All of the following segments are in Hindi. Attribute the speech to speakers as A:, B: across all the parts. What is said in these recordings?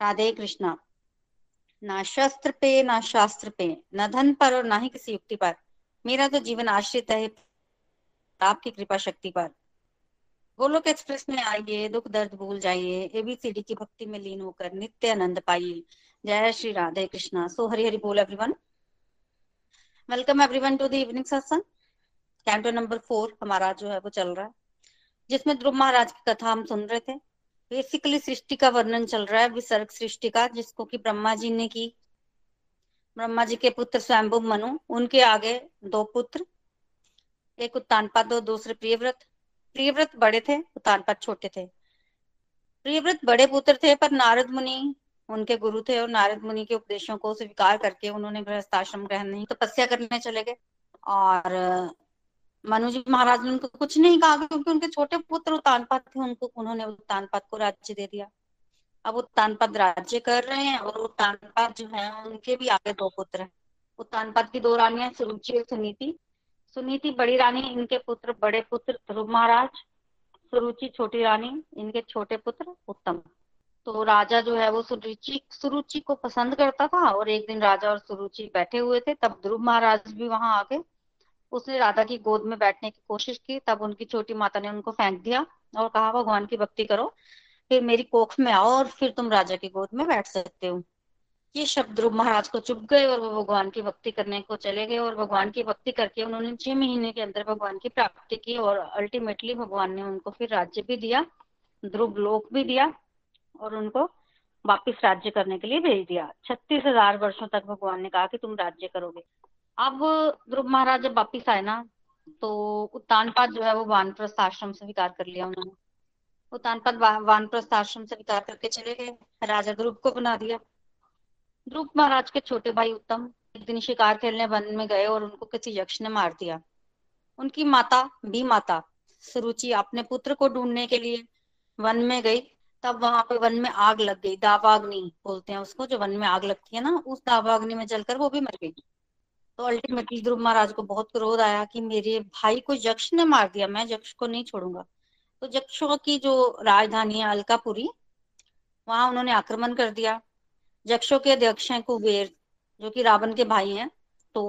A: राधे कृष्णा ना शस्त्र पे ना शास्त्र पे न धन पर और ना ही किसी युक्ति पर मेरा तो जीवन आश्रित है आपकी कृपा शक्ति पर गोलोक एक्सप्रेस में आइए दुख दर्द भूल जाइए एबीसीडी की भक्ति में लीन होकर नित्य आनंद पाइए जय श्री राधे कृष्णा सो हरि हरि बोल everyone welcome everyone to the evening satsang canto number four हमारा जो है वो चल रहा है। जिसमें ध्रुव महाराज की कथा हम सुन रहे थे। बेसिकली सृष्टि का वर्णन चल रहा है विसर्ग सृष्टि का, जिसको कि ब्रह्मा जी ने की। ब्रह्मा जी के पुत्र स्वयंभु मनु, उनके आगे दो पुत्र, एक उत्तानपाद और दूसरे प्रियव्रत। प्रियव्रत बड़े थे, उत्तानपाद छोटे थे। प्रियव्रत बड़े पुत्र थे, पर नारद मुनि उनके गुरु थे और नारद मुनि के उपदेशों को स्वीकार करके उन्होंने गृहस्थाश्रम ग्रहण नहीं, तपस्या तो करने चले गए। और मनु जी महाराज ने उनको कुछ नहीं कहा क्योंकि उनके छोटे पुत्र उत्तानपाद थे, उनको उन्होंने उत्तानपाद को राज्य दे दिया। अब उत्तानपाद राज्य कर रहे हैं और उत्तानपाद जो है, उनके भी आगे दो पुत्र हैं। उत्तानपाद की दो रानियाँ सुरुचि और सुनीति। सुनीति बड़ी रानी, इनके पुत्र बड़े पुत्र ध्रुव महाराज। सुरुचि छोटी रानी, इनके छोटे पुत्र उत्तम। तो राजा जो है, वो सुरुचि सुरुचि को पसंद करता था और एक दिन राजा और सुरुचि बैठे हुए थे, तब ध्रुव महाराज भी वहाँ आके उसने राधा की गोद में बैठने की कोशिश की, तब उनकी छोटी माता ने उनको फेंक दिया और कहा, भगवान की भक्ति करो, फिर मेरी कोख में आओ और फिर तुम राजा की गोद में बैठ सकते हो। ये शब्द ध्रुव महाराज को चुप गए और वो भगवान की भक्ति करने को चले गए और भगवान की भक्ति करके उन्होंने छह महीने के अंदर भगवान की प्राप्ति की और अल्टीमेटली भगवान ने उनको फिर राज्य भी दिया, ध्रुव लोक भी दिया और उनको वापिस राज्य करने के लिए भेज दिया। छत्तीस हज़ार वर्षो तक भगवान ने कहा कि तुम राज्य करोगे। अब ध्रुव महाराज जब वापिस आए ना तो उत्तानपाद जो है वो वानप्रस्थ आश्रम से विकार कर लिया उन्होंने। उत्तानपाद वानप्रस्थ आश्रम से विकार करके चले गए, राजा ध्रुव को बना दिया। ध्रुव महाराज के छोटे भाई उत्तम एक दिन शिकार खेलने वन में गए और उनको किसी यक्ष ने मार दिया। उनकी माता, भी माता, सुरुचि अपने पुत्र को ढूँढने के लिए वन में गई। तब वहाँ पे वन में आग लग गई, दावाग्नि बोलते हैं उसको, जो वन में आग लगती है ना, उस दावाग्नि में जलकर वो भी मर गई। तो अल्टीमेटली ध्रुव महाराज को बहुत क्रोध आया कि मेरे भाई को यक्ष ने मार दिया, मैं यक्ष को नहीं छोड़ूँगा। तो यक्षों की जो राजधानी है अलकापुरी, वहाँ उन्होंने आक्रमण कर दिया। यक्षों के अध्यक्ष हैं कुबेर, जो कि रावण के भाई हैं तो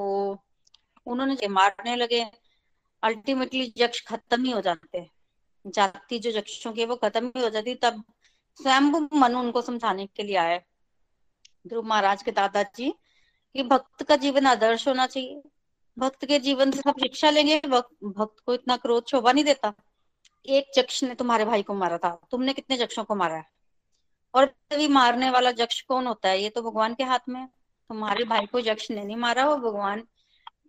A: उन्होंने मारने लगे। अल्टीमेटली यक्ष खत्म ही हो जाते। जाति जो यक्षों की वो खत्म ही हो जाती। तब स्वयं मनु उनको समझाने के लिए आए। ध्रुव महाराज के दादाजी कि भक्त का जीवन आदर्श होना चाहिए। भक्त के जीवन से सब शिक्षा लेंगे, भक्त को इतना क्रोध शोभा नहीं देता। एक जक्ष ने तुम्हारे भाई को मारा था। तुमने कितने जक्षों को मारा है? और तभी मारने वाला जक्ष कौन होता है? ये तो भगवान के हाथ में तुम्हारे भाई को जक्ष ने नहीं मारा, वो भगवान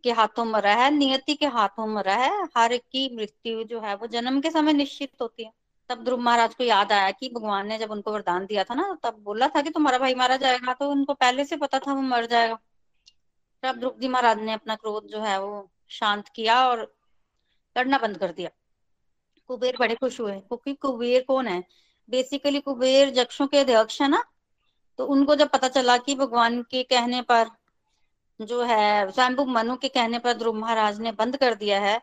A: के हाथों मरा है, नियति के हाथों मरा है। हर एक की मृत्यु जो है, वो जन्म के समय निश्चित होती है। तब ध्रुव महाराज को याद आया कि भगवान ने जब उनको वरदान दिया था ना, तब बोला था कि तुम्हारा भाई मारा जाएगा तो उनको पहले से पता था वो मर जाएगा। तब द्रुपदी महाराज ने अपना क्रोध जो है वो शांत किया और लड़ना बंद कर दिया। कुबेर बड़े खुश हुए, क्योंकि कुबेर कौन है? बेसिकली कुबेर जक्षों के अध्यक्ष है ना? तो उनको जब पता चला कि भगवान के कहने पर जो है, स्वयंभु मनु के कहने पर ध्रुव महाराज ने बंद कर दिया है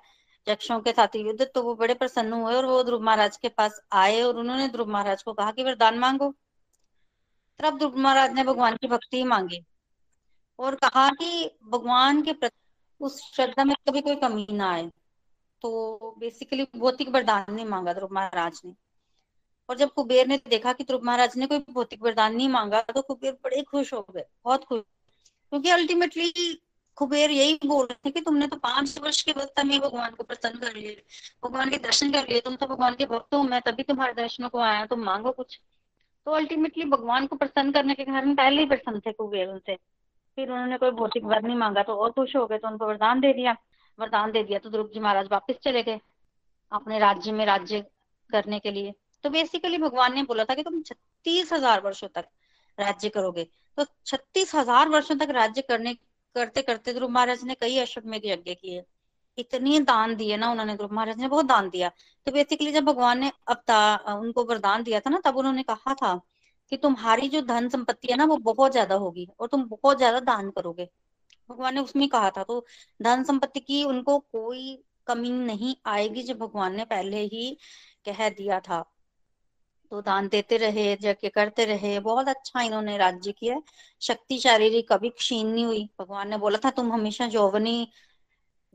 A: जक्षों के साथ युद्ध तो वो बड़े प्रसन्न हुए और वो ध्रुव महाराज के पास आए और उन्होंने ध्रुव महाराज को कहा कि वरदान मांगो। तब ध्रुव महाराज ने भगवान की भक्ति मांगी। और कहा कि भगवान के प्रति उस श्रद्धा में कभी कोई कमी ना आए। तो बेसिकली भौतिक वरदान नहीं मांगा ध्रुव महाराज ने। और जब कुबेर ने देखा कि ध्रुव महाराज ने कोई भौतिक वरदान नहीं मांगा तो कुबेर बड़े खुश हो गए, बहुत खुश। क्योंकि अल्टीमेटली कुबेर यही बोल रहे थे कि तुमने तो पाँच वर्ष के वक्त में भगवान को प्रसन्न कर लिए, भगवान के दर्शन कर लिए, तुम तो भगवान के भक्त हो, मैं तभी तुम्हारे दर्शनों को आया, तुम मांगो कुछ। तो अल्टीमेटली भगवान को प्रसन्न करने के कारण पहले ही प्रसन्न थे कुबेर उनसे। फिर उन्होंने कोई भौतिक वर नहीं मांगा तो और खुश हो गए तो उनको वरदान दे दिया। वरदान दे दिया तो ध्रुव जी महाराज वापिस चले गए अपने राज्य में, राज्य करने के लिए। तो बेसिकली भगवान ने बोला था कि तुम छत्तीस हज़ार वर्षो तक राज्य करोगे। तो छत्तीस हज़ार वर्षो तक राज्य करने, करते करते ध्रुव महाराज ने कई अश्वमेध यज्ञ किए। इतने दान दिए ना उन्होंने ध्रुव महाराज ने बहुत दान दिया। तो बेसिकली जब भगवान ने अब उनको वरदान दिया था ना, तब उन्होंने कहा था कि तुम्हारी जो धन संपत्ति है ना वो बहुत ज़्यादा होगी और तुम बहुत ज़्यादा दान करोगे। भगवान ने उसमें कहा था तो धन संपत्ति की उनको कोई कमी नहीं आएगी जो भगवान ने पहले ही कह दिया था। तो दान देते रहे, यज्ञ करते रहे, बहुत अच्छा इन्होंने राज्य किया। शक्ति शारीरिक कभी क्षीण नहीं हुई। भगवान ने बोला था, तुम हमेशा जौवनी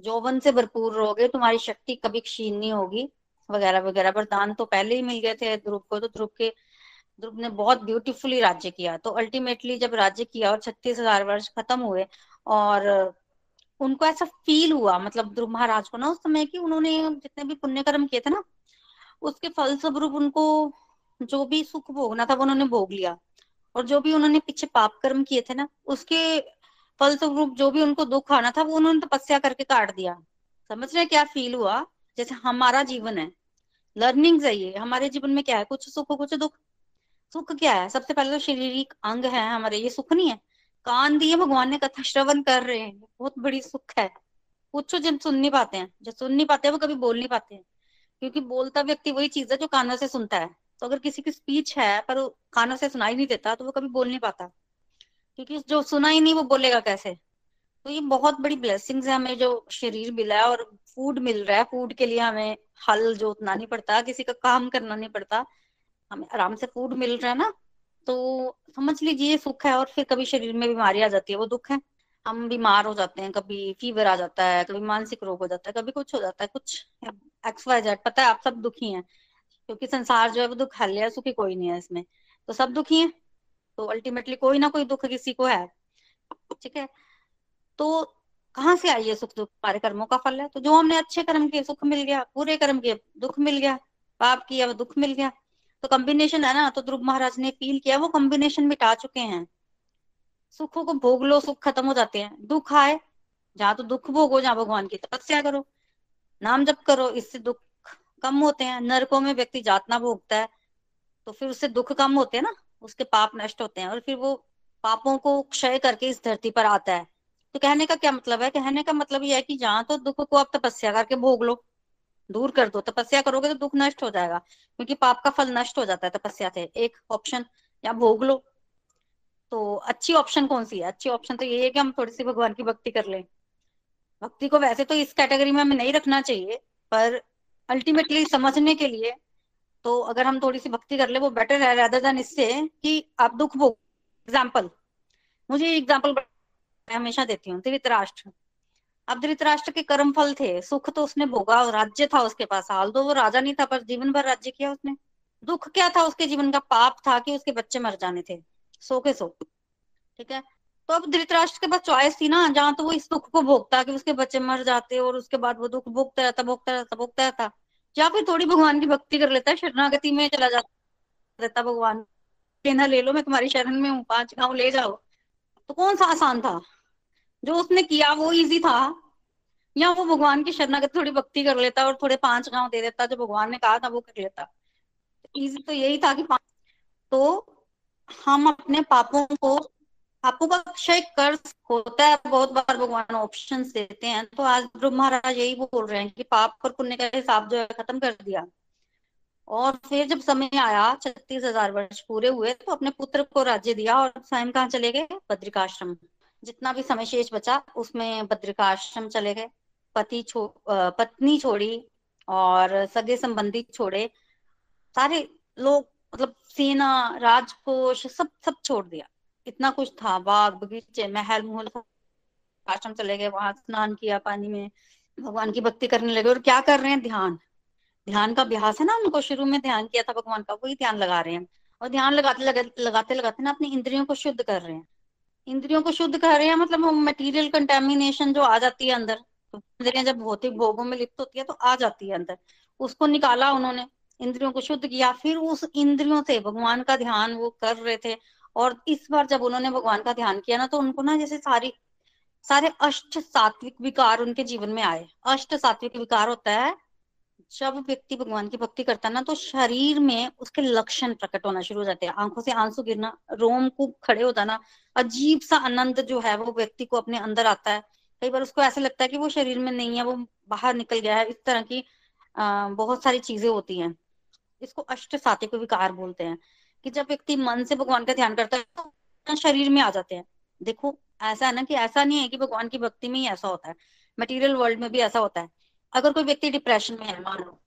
A: जौवन से भरपूर रहोगे, तुम्हारी शक्ति कभी क्षीण नहीं होगी। वगैरह वगैरह। पर दान तो पहले ही मिल गए थे ध्रुव को तो ध्रुव के ध्रुव ने बहुत ब्यूटीफुली राज्य किया। तो अल्टीमेटली जब राज्य किया और छत्तीस हज़ार वर्ष खत्म हुए और उनको ऐसा फील हुआ मतलब ध्रुव महाराज को ना उस समय की उन्होंने जितने भी पुण्य कर्म किए थे ना, उसके फलस्वरूप उनको जो भी सुख भोगना था वो उन्होंने भोग लिया। और जो भी उन्होंने पीछे पाप कर्म किए थे ना, उसके फलस्वरूप जो भी उनको दुख आना था, वो उन्होंने तपस्या करके काट दिया। समझ रहे क्या फील हुआ? जैसे हमारा जीवन है। लर्निंग है ये। हमारे जीवन में क्या है? कुछ सुख, कुछ दुख। सुख क्या है? सबसे पहले तो शारीरिक अंग है हमारे, ये सुख नहीं है। कान दिए, भगवान ने कथा श्रवण कर रहे हैं। बहुत बड़ी सुख है। कुछ जब सुन नहीं पाते हैं। जो सुन नहीं पाते हैं, वो कभी बोल नहीं पाते हैं। क्योंकि बोलता व्यक्ति वही चीज़ है जो कानों से सुनता है। तो अगर किसी की स्पीच है, पर कानों से सुनाई नहीं देता तो वो कभी बोल नहीं पाता। क्योंकि जो सुना ही नहीं, वो बोलेगा कैसे? तो ये बहुत बड़ी ब्लेसिंग्स है हमें जो शरीर मिला है और फ़ूड मिल रहा है। फ़ूड के लिए हमें हल जोतना नहीं पड़ता, किसी का काम करना नहीं पड़ता। हमें आराम से फ़ूड मिल रहा है ना तो समझ लीजिए सुख है और फिर कभी शरीर में बीमारी आ जाती है, वो दुख है। हम बीमार हो जाते हैं, कभी फीवर आ जाता है, कभी मानसिक रोग हो जाता है, कभी कुछ हो जाता है, कुछ एक्स वाई जेड पता है, आप सब दुखी हैं, क्योंकि संसार जो है वो दुख है सुखी कोई नहीं है इसमें तो सब दुखी है तो अल्टीमेटली कोई ना कोई दुख किसी को है, ठीक है? तो कहाँ से आई है सुख दुख? हमारे कर्मों का फल है तो जो हमने अच्छे कर्म किए, सुख मिल गया, बुरे कर्म किए, दुख मिल गया, पाप किया, वो दुख मिल गया तो कॉम्बिनेशन है ना तो ध्रुव महाराज ने फील किया, वो कॉम्बिनेशन मिटा चुके हैं। सुखों को भोग लो, सुख खत्म हो जाते हैं। दुख आए, जहाँ तो दुख भोगो जहाँ भगवान की तपस्या करो। नाम जप करो, इससे दुख कम होते हैं। नरकों में व्यक्ति जातना भोगता है तो फिर उससे दुख कम होते हैं ना, उसके पाप नष्ट होते हैं। और फिर वो पापों को क्षय करके इस धरती पर आता है। तो कहने का क्या मतलब है? कहने का मतलब यह है कि जहाँ तो दुख को आप तपस्या करके भोग लो। दूर कर दो। तपस्या करोगे तो दुख नष्ट हो जाएगा, क्योंकि पाप का फल नष्ट हो जाता है तपस्या से। एक ऑप्शन या भोग लो। तो अच्छी ऑप्शन कौन सी है? अच्छी ऑप्शन तो ये है कि हम थोड़ी सी भगवान की भक्ति कर लें। भक्ति को वैसे तो इस कैटेगरी में हमें नहीं रखना चाहिए, पर अल्टीमेटली समझने के लिए तो अगर हम थोड़ी सी भक्ति कर ले, वो बेटर है रादर देन इससे कि आप दुख भोग एग्ज़ाम्पल मुझे एग्ज़ाम्पल हमेशा देती हूँ धृतराष्ट्र अब धृतराष्ट्र के कर्म फल थे, सुख तो उसने भोगा राज्य था उसके पास। हाल तो वो राजा नहीं था, पर जीवन भर राज्य किया उसने। दुख क्या था उसके जीवन का? पाप था कि उसके बच्चे मर जाने थे। सो के सो। ठीक है? तो अब धृतराष्ट्र के पास चॉइस थी ना, जहाँ तो वो इस दुख को भोगता कि उसके बच्चे मर जाते, और उसके बाद वो दुख भोगता रहता भोगता रहता भोगता रहता। या फिर थोड़ी भगवान की भक्ति कर लेता, शरणागति में चला जाता, रहता भगवान। लेना ले लो, मैं तुम्हारी शरण में हूँ, पाँच गाँव ले जाओ। तो कौन सा आसान था? जो उसने किया वो इजी था। या वो भगवान की शरणागति थोड़ी भक्ति कर लेता और थोड़े पाँच गाँव दे देता, जो भगवान ने कहा था वो कर लेता। इजी तो यही था कि तो हम अपने पापों को, पापों का क्षय कर होता है। बहुत बार भगवान ऑप्शन देते हैं। तो आज ध्रुव महाराज यही बोल रहे हैं कि पाप और पुण्य का हिसाब जो है खत्म कर दिया। और फिर जब समय आया, छत्तीस हज़ार वर्ष पूरे हुए तो अपने पुत्र को राज्य दिया और स्वयं कहाँ चले गए? बद्रिकाश्रम। जितना भी समय शेष बचा, उसमें बद्रिकाश्रम चले गए। पति छो पत्नी छोड़ी और सगे संबंधी छोड़े। सारे लोग मतलब सेना, राजकोष, सब सब छोड़ दिया। इतना कुछ था, बाग, बगीचे, महल महल आश्रम चले गए। वहाँ स्नान किया, पानी में भगवान की भक्ति करने लगे। और क्या कर रहे हैं? ध्यान। ध्यान का अभ्यास है ना उनको। शुरू में ध्यान किया था भगवान का, वही ध्यान लगा रहे हैं। और ध्यान लगाते लगाते लगाते लगाते ना अपनी इंद्रियों को शुद्ध कर रहे हैं। इंद्रियों को शुद्ध कर रहे हैं मतलब मटेरियल कंटेमिनेशन जो आ जाती है अंदर तो इंद्रियाँ जब भौतिक भोगों में लिप्त होती है तो आ जाती है अंदर। उसको निकाला उन्होंने, इंद्रियों को शुद्ध किया। फिर उस इंद्रियों से भगवान का ध्यान वो कर रहे थे और इस बार जब उन्होंने भगवान का ध्यान किया ना तो उनको ना जैसे सारी, सारे अष्ट सात्विक विकार उनके जीवन में आए। अष्ट सात्विक विकार होता है जब व्यक्ति भगवान की भक्ति करता है ना तो शरीर में उसके लक्षण प्रकट होना शुरू हो जाते हैं। आँखों से आँसू गिरना, रोम को खड़े हो जाना अजीब सा आनंद जो है वो व्यक्ति को अपने अंदर आता है। कई बार उसको ऐसा लगता है कि वो शरीर में नहीं है, वो बाहर निकल गया है, इस तरह की बहुत सारी चीज़ें होती हैं। इसको अष्ट सात्विक विकार बोलते हैं कि जब व्यक्ति मन से भगवान का ध्यान करता है तो शरीर में आ जाते हैं। देखो, ऐसा है ना कि ऐसा नहीं है कि भगवान की भक्ति में ही ऐसा होता है। मटेरियल वर्ल्ड में भी ऐसा होता है। अगर कोई व्यक्ति डिप्रेशन में है, मान लो,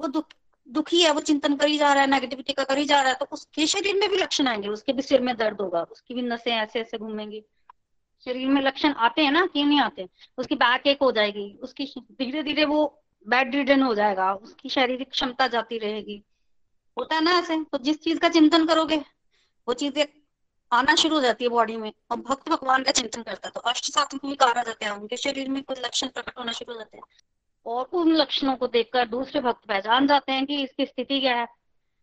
A: वो दुख, दुखी है, वो चिंतन करी जा रहा है नेगेटिविटी का करी जा रहा है तो उसके शरीर में भी लक्षण आएँगे, उसके भी सिर में दर्द होगा, उसकी भी नसें ऐसे ऐसे घूमेंगी। शरीर में लक्षण आते हैं ना क्यों नहीं आते? उसकी बैक एक हो जाएगी, उसकी धीरे धीरे वो बेड रिडन हो जाएगा, उसकी शारीरिक क्षमता जाती रहेगी। होता है ना ऐसे तो जिस चीज़ का चिंतन करोगे, वो चीज़ें आना शुरू हो जाती है बॉडी में, और भक्त भगवान का चिंतन करता है तो अष्ट सात्विक विकार आ जाते हैं, उनके शरीर में कुछ लक्षण प्रकट होना शुरू हो जाते हैं। और उन लक्षणों को देखकर दूसरे भक्त पहचान जाते हैं कि इसकी स्थिति क्या है।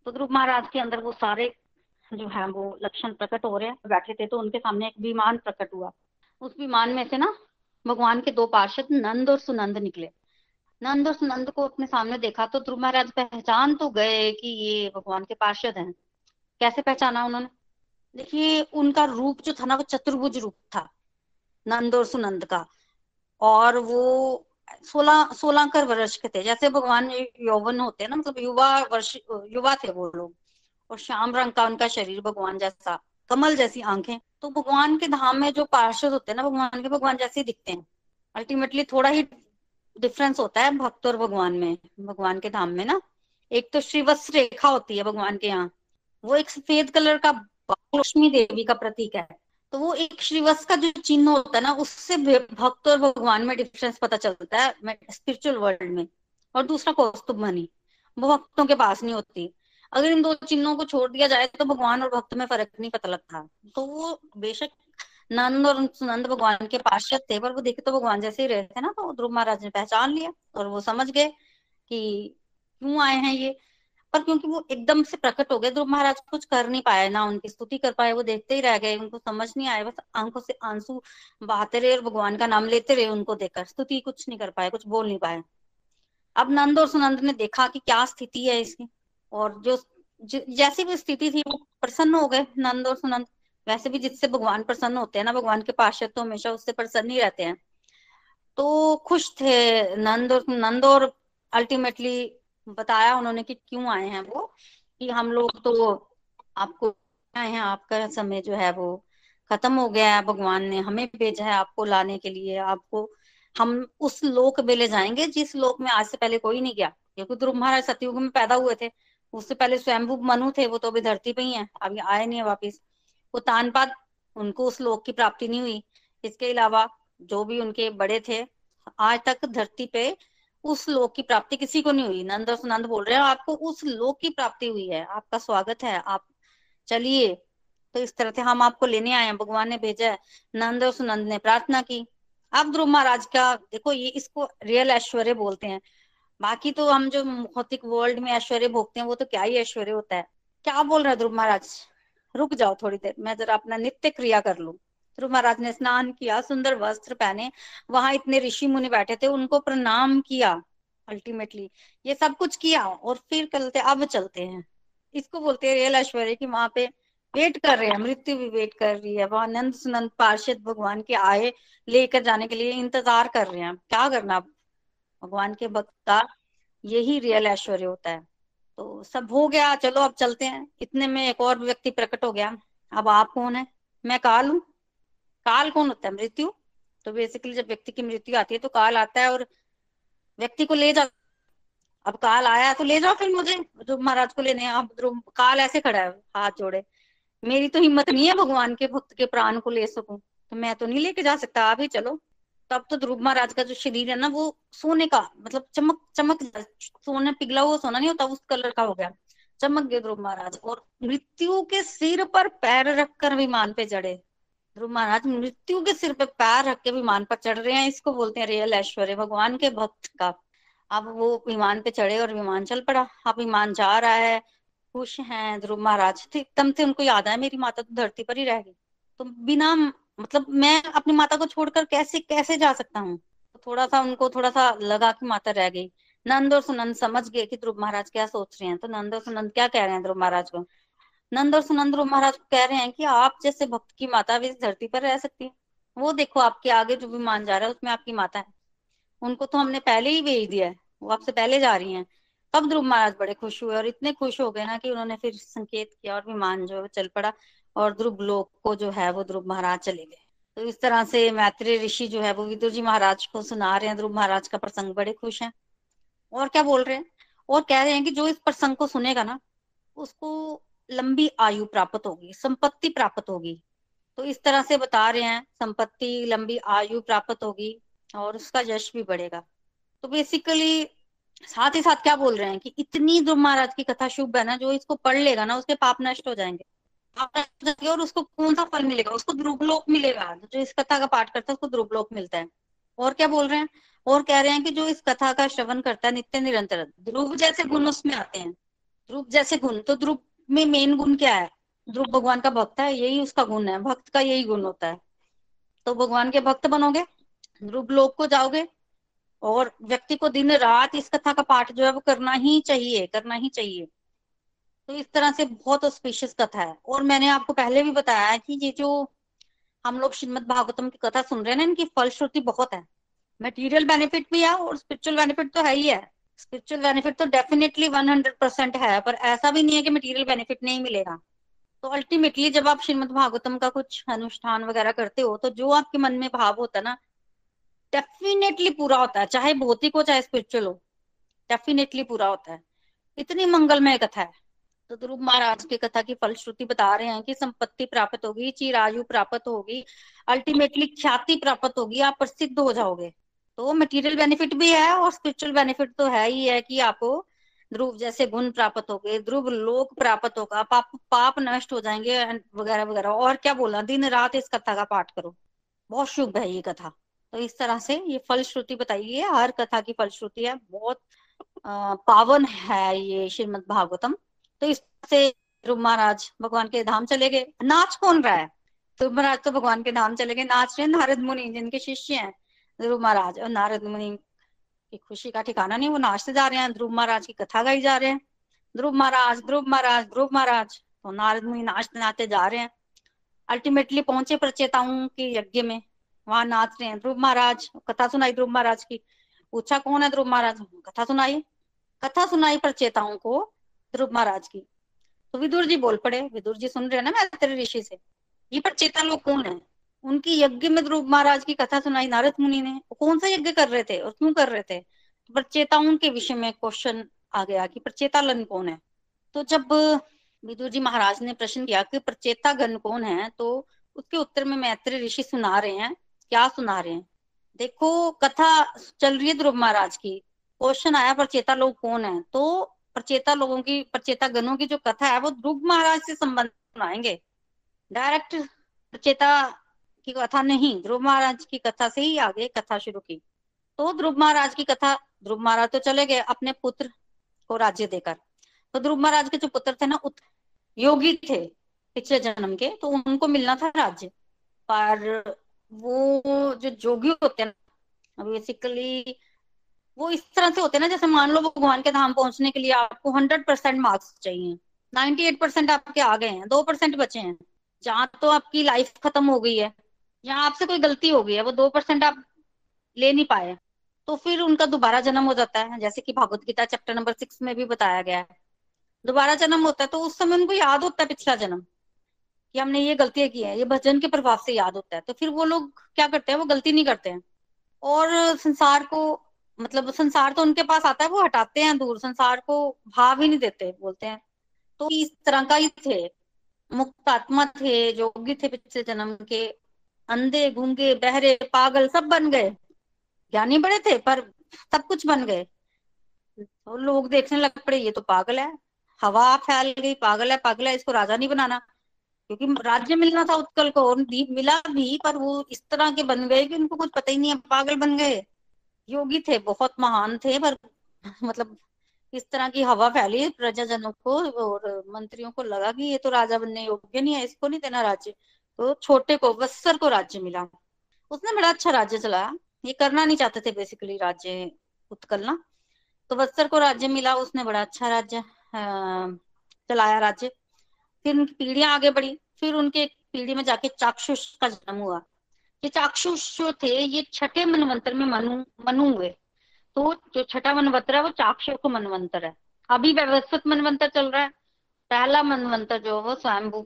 A: तो ध्रुव महाराज के अंदर वो सारे जो है, वो लक्षण प्रकट हो रहे हैं। बैठे थे तो उनके सामने एक विमान प्रकट हुआ। उस विमान में से ना भगवान के दो पार्षद नंद और सुनंद निकले। नंद और सुनंद को अपने सामने देखा तो ध्रुव महाराज पहचान तो गए कि ये भगवान के पार्षद हैं। कैसे पहचाना उन्होंने? देखिए, उनका रूप जो था ना, वो चतुर्भुज रूप था, नंद और सुनंद का। और वो सोलह सोलह कर वर्ष के थे। जैसे भगवान यौवन होते हैं ना मतलब युवा वर्ष, युवा थे वो लोग। और श्याम रंग का उनका शरीर भगवान जैसा, कमल जैसी आँखें। तो भगवान के धाम में जो पार्षद होते हैं ना, भगवान के भगवान जैसे दिखते हैं। अल्टीमेटली थोड़ा ही डिफरेंस होता है भक्त और भगवान में, भगवान के धाम में ना। एक तो श्रीवत्स रेखा होती है भगवान के यहाँ। वो एक सफ़ेद कलर का लक्ष्मी देवी का प्रतीक है। तो वो एक श्रीवत्स का जो चिन्ह होता है ना, उससे भक्त और भगवान में डिफरेंस पता चलता है स्पिरिचुअल वर्ल्ड में। और दूसरा कौस्तुभ मनी। वो भक्तों के पास नहीं होती। अगर इन दो चिन्हों को छोड़ दिया जाए तो भगवान और भक्त में फ़र्क नहीं पता लगता। तो वो बेशक नंद और नंद भगवान के पार्षद थे, पर वो देखे तो भगवान जैसे ही रहे थे ना तो ध्रुव महाराज ने पहचान लिया और वो समझ गए कि क्यों आए हैं ये। पर क्योंकि वो एकदम से प्रकट हो गए ध्रुव महाराज कुछ कर नहीं पाए, ना उनकी स्तुति कर पाए, वो देखते ही रह गए, उनको समझ नहीं आया, बस आँखों से आँसू बहाते रहे और भगवान का नाम लेते रहे उनको देखकर। स्तुति कुछ नहीं कर पाए, कुछ बोल नहीं पाए। अब नंद और सुनंद ने देखा कि क्या स्थिति है इसकी, और जो जैसी भी स्थिति थी, वो प्रसन्न हो गए, नंद और सुनंद। वैसे भी जिससे भगवान प्रसन्न होते हैं ना, भगवान के पार्षद तो हमेशा उससे प्रसन्न ही रहते हैं। तो खुश थे नंद और नंद और अल्टीमेटली बताया उन्होंने कि क्यों आए हैं वो, कि हम लोग तो आपको आए हैं, आपका समय जो है वो खत्म हो गया है, भगवान ने हमें भेजा है आपको लाने के लिए, आपको हम उस लोक में ले जाएँगे, जिस लोक में आज से पहले कोई नहीं गया। क्योंकि ध्रुव महाराज सतयुग में पैदा हुए थे, उससे पहले स्वयंभू मनु थे, वो तो अभी धरती पे ही है, अभी आए नहीं है वापिस। वो तानपाद, उनको उस लोक की प्राप्ति नहीं हुई। इसके अलावा जो भी उनके बड़े थे, आज तक धरती पे उस लोक की प्राप्ति किसी को नहीं हुई। नंद और सुनंद बोल रहे हैं, आपको उस लोक की प्राप्ति हुई है। आपका स्वागत है। आप चलिए। तो इस तरह से हम आपको लेने आए हैं। भगवान ने भेजा है। नंद और सुनंद ने प्रार्थना की। अब ध्रुव महाराज का, देखो ये इसको रियल ऐश्वर्य बोलते हैं। बाकी तो हम जो भौतिक वर्ल्ड में ऐश्वर्य भोगते हैं, वो तो क्या ही ऐश्वर्य होता है। क्या बोल रहे हैं ध्रुव महाराज? रुक जाओ थोड़ी देर। मैं जरा अपना नित्य क्रिया कर लू। ध्रुव महाराज ने स्नान किया, सुंदर वस्त्र पहने, वहाँ इतने ऋषि मुनि बैठे थे, उनको प्रणाम किया अल्टीमेटली ये सब कुछ किया और फिर चलते अब चलते हैं। इसको बोलते हैं रियल ऐश्वर्य की वहाँ पे वेट कर रहे हैं, मृत्यु भी वेट कर रही है, वहाँ नंद सुनंद पार्षद भगवान के आए, लेकर जाने के लिए इंतज़ार कर रहे हैं। क्या करना भगवान के भक्त का यही रियल ऐश्वर्य होता है। तो सब हो गया, चलो अब चलते हैं। इतने में एक और व्यक्ति प्रकट हो गया। अब आप कौन है? मैं काल हूँ। काल कौन होता है? मृत्यु? तो बेसिकली जब व्यक्ति की मृत्यु आती है तो काल आता है और व्यक्ति को ले जा अब काल आया तो ले जाओ फिर मुझे, जो महाराज को लेने अब काल ऐसे खड़ा है, हाथ जोड़े। मेरी तो हिम्मत नहीं है भगवान के भक्त के प्राण को ले सकूँ। तो मैं तो नहीं लेके जा सकता, आप ही चलो। तब तो ध्रुव महाराज का जो शरीर है ना, वो सोने का मतलब चमक चमक, सोने पिघला हुआ सोना नहीं होता, उस कलर का हो गया। चमक गए ध्रुव महाराज। और मृत्यु के सिर पर पैर रखकर विमान पे चढ़े। ध्रुव महाराज, मृत्यु के सिर पे पैर रख के विमान पर चढ़ रहे हैं, इसको बोलते हैं रियल ऐश्वर्य भगवान के भक्त का। अब वो विमान पे चढ़े और विमान चल पड़ा। अब विमान जा रहा है, खुश हैं ध्रुव महाराज। एकदम से उनको याद आया, मेरी माता तो धरती पर ही रह गई। तो बिना मतलब मैं अपनी माता को छोड़कर कैसे कैसे जा सकता हूँ? तो थोड़ा सा उनको थोड़ा सा लगा कि माता रह गई। नंद और सुनंद समझ गए कि ध्रुव महाराज क्या सोच रहे हैं। तो नंद और सुनंद क्या कह रहे हैं ध्रुव महाराज को? नंद और सुनंद महाराज कह रहे हैं कि आप जैसे भक्त की माता भी इस धरती पर रह सकती है। वो देखो आपके आगे जो विमान जा रहा है, उसमें आपकी माता है। उनको तो हमने पहले ही भेज दिया है। वो आपसे पहले जा रही हैं। तब ध्रुव महाराज बड़े खुश हुए और इतने खुश हो गए ना कि उन्होंने फिर संकेत किया और विमान जो है चल पड़ा और ध्रुव लोक को जो है वो ध्रुव महाराज चले गए। तो इस तरह से मैत्री ऋषि जो है वो विदुर जी महाराज को सुना रहे हैं। ध्रुव महाराज का प्रसंग बड़े खुश हैं। और क्या बोल रहे हैं? और कह रहे हैं कि जो इस प्रसंग को सुनेगा ना, उसको लंबी आयु प्राप्त होगी, संपत्ति प्राप्त होगी। तो इस तरह से बता रहे हैं, संपत्ति, लंबी आयु प्राप्त होगी और उसका यश भी बढ़ेगा। तो बेसिकली साथ ही साथ क्या बोल रहे हैं कि इतनी ध्रुव महाराज की कथा शुभ है ना, जो इसको पढ़ लेगा ना, उसके पाप नष्ट हो जाएँगे। और उसको कौन सा फल मिलेगा? उसको ध्रुवलोक मिलेगा। जो इस कथा का पाठ करता है, उसको ध्रुवलोक मिलता है। और क्या बोल रहे हैं? और कह रहे हैं कि जो इस कथा का श्रवण करता है, नित्य निरंतर। ध्रुव जैसे गुण उसमें आते हैं। ध्रुव जैसे गुण। तो ध्रुव में मेन गुण क्या है? ध्रुव भगवान का भक्त है, यही उसका गुण है। भक्त का यही गुण होता है। तो भगवान के भक्त बनोगे, ध्रुव लोक को जाओगे, और व्यक्ति को दिन रात इस कथा का पाठ जो है वो करना ही चाहिए, करना ही चाहिए। तो इस तरह से बहुत ऑस्पिशियस कथा है। और मैंने आपको पहले भी बताया है कि ये जो हम लोग श्रीमद भागवतम की कथा सुन रहे हैं ना, इनकी फलश्रुति बहुत है। मटेरियल बेनिफिट भी है और स्पिरिचुअल बेनिफिट तो है ही है। स्पिरिचुअल बेनिफिट तो डेफिनेटली वन हंड्रेड परसेंट है, पर ऐसा भी नहीं है कि मटेरियल बेनिफिट नहीं मिलेगा। तो अल्टीमेटली जब आप श्रीमद भागवतम का कुछ अनुष्ठान वगैरह करते हो तो जो आपके मन में भाव होता है ना डेफिनेटली पूरा होता है, चाहे भौतिक हो, चाहे स्पिरिचुअल हो डेफिनेटली पूरा होता है। इतनी मंगलमय कथा है। तो ध्रुव महाराज की कथा की फलश्रुति बता रहे हैं कि संपत्ति प्राप्त होगी, चिरायु प्राप्त होगी अल्टीमेटली ख्याति प्राप्त होगी, आप प्रसिद्ध हो जाओगे। तो मटेरियल बेनिफिट भी है और स्पिरिचुअल बेनिफिट तो है ही है कि आपको ध्रुव जैसे गुण प्राप्त हो गए ध्रुव लोक प्राप्त होगा पाप पाप नष्ट हो जाएँगे वगैरह वगैरह। और क्या बोला? दिन रात इस कथा का पाठ करो। बहुत शुभ है ये कथा। तो इस तरह से ये फलश्रुति बताइए। हर कथा की फलश्रुति है। बहुत पावन है ये श्रीमद भागवतम। तो इससे ध्रुव महाराज भगवान के धाम चले गए। नाच कौन रहा है? ध्रुव महाराज तो भगवान के धाम चले गए। नाच रहे नारद मुनि, जिनके शिष्य हैं। ध्रुव महाराज, और नारद मुनि की खुशी का ठिकाना नहीं, वो नाचते जा रहे हैं, ध्रुव महाराज की कथा गाई जा रहे हैं। ध्रुव महाराज ध्रुव महाराज ध्रुव महाराज तो नारद मुनि नाचते नाचते जा रहे हैं। अल्टीमेटली पहुँचे प्रचेताओं के यज्ञ में, वहाँ नाच रहे हैं। ध्रुव महाराज, कथा सुनाई ध्रुव महाराज की। पूछा, कौन है ध्रुव महाराज? कथा सुनाई? कथा सुनाई प्रचेताओं को ध्रुव महाराज की। तो विदुर जी बोल पड़े। विदुर जी सुन रहे हैं ना मैं तेरे ऋषि से। ये प्रचेता लोग कौन है? उनकी यज्ञ में ध्रुव महाराज की कथा सुनाई। नारद मुनि ने कौन सा यज्ञ कर रहे थे और क्यों कर रहे थे? तो प्रचेताओं के विषय में क्वेश्चन आ गया कि प्रचेता लन कौन है? तो जब विदुर जी महाराज ने प्रश्न किया कि प्रचेता गण कौन है तो उसके उत्तर में मैत्री ऋषि सुना रहे हैं। क्या सुना रहे हैं? देखो, कथा चल रही है ध्रुव महाराज की। क्वेश्चन आया, प्रचेता लोग कौन है? तो प्रचेता लोगों की प्रचेता गणों की जो कथा है, वो ध्रुव महाराज से संबंध सुनाएँगे। डायरेक्ट प्रचेता की कथा नहीं, ध्रुव महाराज की कथा से ही आगे कथा शुरू की। तो ध्रुव महाराज की कथा, ध्रुव महाराज तो चले गए अपने पुत्र को राज्य देकर। तो ध्रुव महाराज के जो पुत्र थे ना योगी थे पिछले जन्म के तो उनको मिलना था राज्य। पर वो जो जोगी होते हैं बेसिकली वो इस तरह से होते हैं ना, जैसे मान लो भगवान के धाम पहुँचने के लिए आपको हंड्रेड परसेंट मार्क्स चाहिए। नाइन्टी एट परसेंट आपके आ गए हैं, दो परसेंट बचे हैं। जहाँ तो आपकी लाइफ खत्म हो गई है। जहाँ आपसे कोई गलती हो गई है, वो दो परसेंट आप ले नहीं पाए तो फिर उनका दोबारा जन्म हो जाता है। जैसे कि Bhagavad Gita chapter number six में भी बताया गया है। दोबारा जन्म होता है तो उस समय उनको याद होता है पिछला जन्म, कि हमने ये गलतियाँ की है, ये भजन के प्रभाव से याद होता है। तो फिर वो लोग क्या करते हैं, वो गलती नहीं करते हैं। और संसार को मतलब संसार तो उनके पास आता है, वो हटाते हैं दूर, संसार को भाव ही नहीं देते, बोलते हैं। तो इस तरह का ही थे, मुक्त आत्मा थे योगी थे पिछले जन्म के। अंधे, गूँगे, बहरे, पागल सब बन गए। ज्ञानी बड़े थे, पर सब कुछ बन गए। तो लोग देखने लग पड़े, ये तो पागल है। हवा फैल गई, पागल है पागल है, इसको राजा नहीं बनाना। क्योंकि राज्य मिलना था उत्कल को, और दीप मिला भी, पर वो इस तरह के बन गए कि उनको कुछ पता ही नहीं है, पागल बन गए। योगी थे, बहुत महान थे, पर मतलब इस तरह की हवा फैली प्रजाजनों को, और मंत्रियों को लगा कि ये तो राजा बनने योग्य नहीं है, इसको नहीं देना राज्य। तो छोटे को वत्सर को राज्य मिला। उसने बड़ा अच्छा राज्य चलाया ये करना नहीं चाहते थे बेसिकली राज्य उत्कल ना तो वत्सर को राज्य मिला, उसने बड़ा अच्छा राज्य चलाया राज्य। फिर उनकी पीढ़ियाँ आगे बढ़ी। फिर उनके पीढ़ी में जाके चाक्षुष का जन्म हुआ। ये चाक्षुष जो थे, ये छठे मनवंतर में मनु मनु हुए। तो जो छठा मनवंतर है, वो चाक्षुष मनवंतर है। अभी व्यवस्थित मनवंतर चल रहा है। पहला मनवंतर जो वो स्वयंभू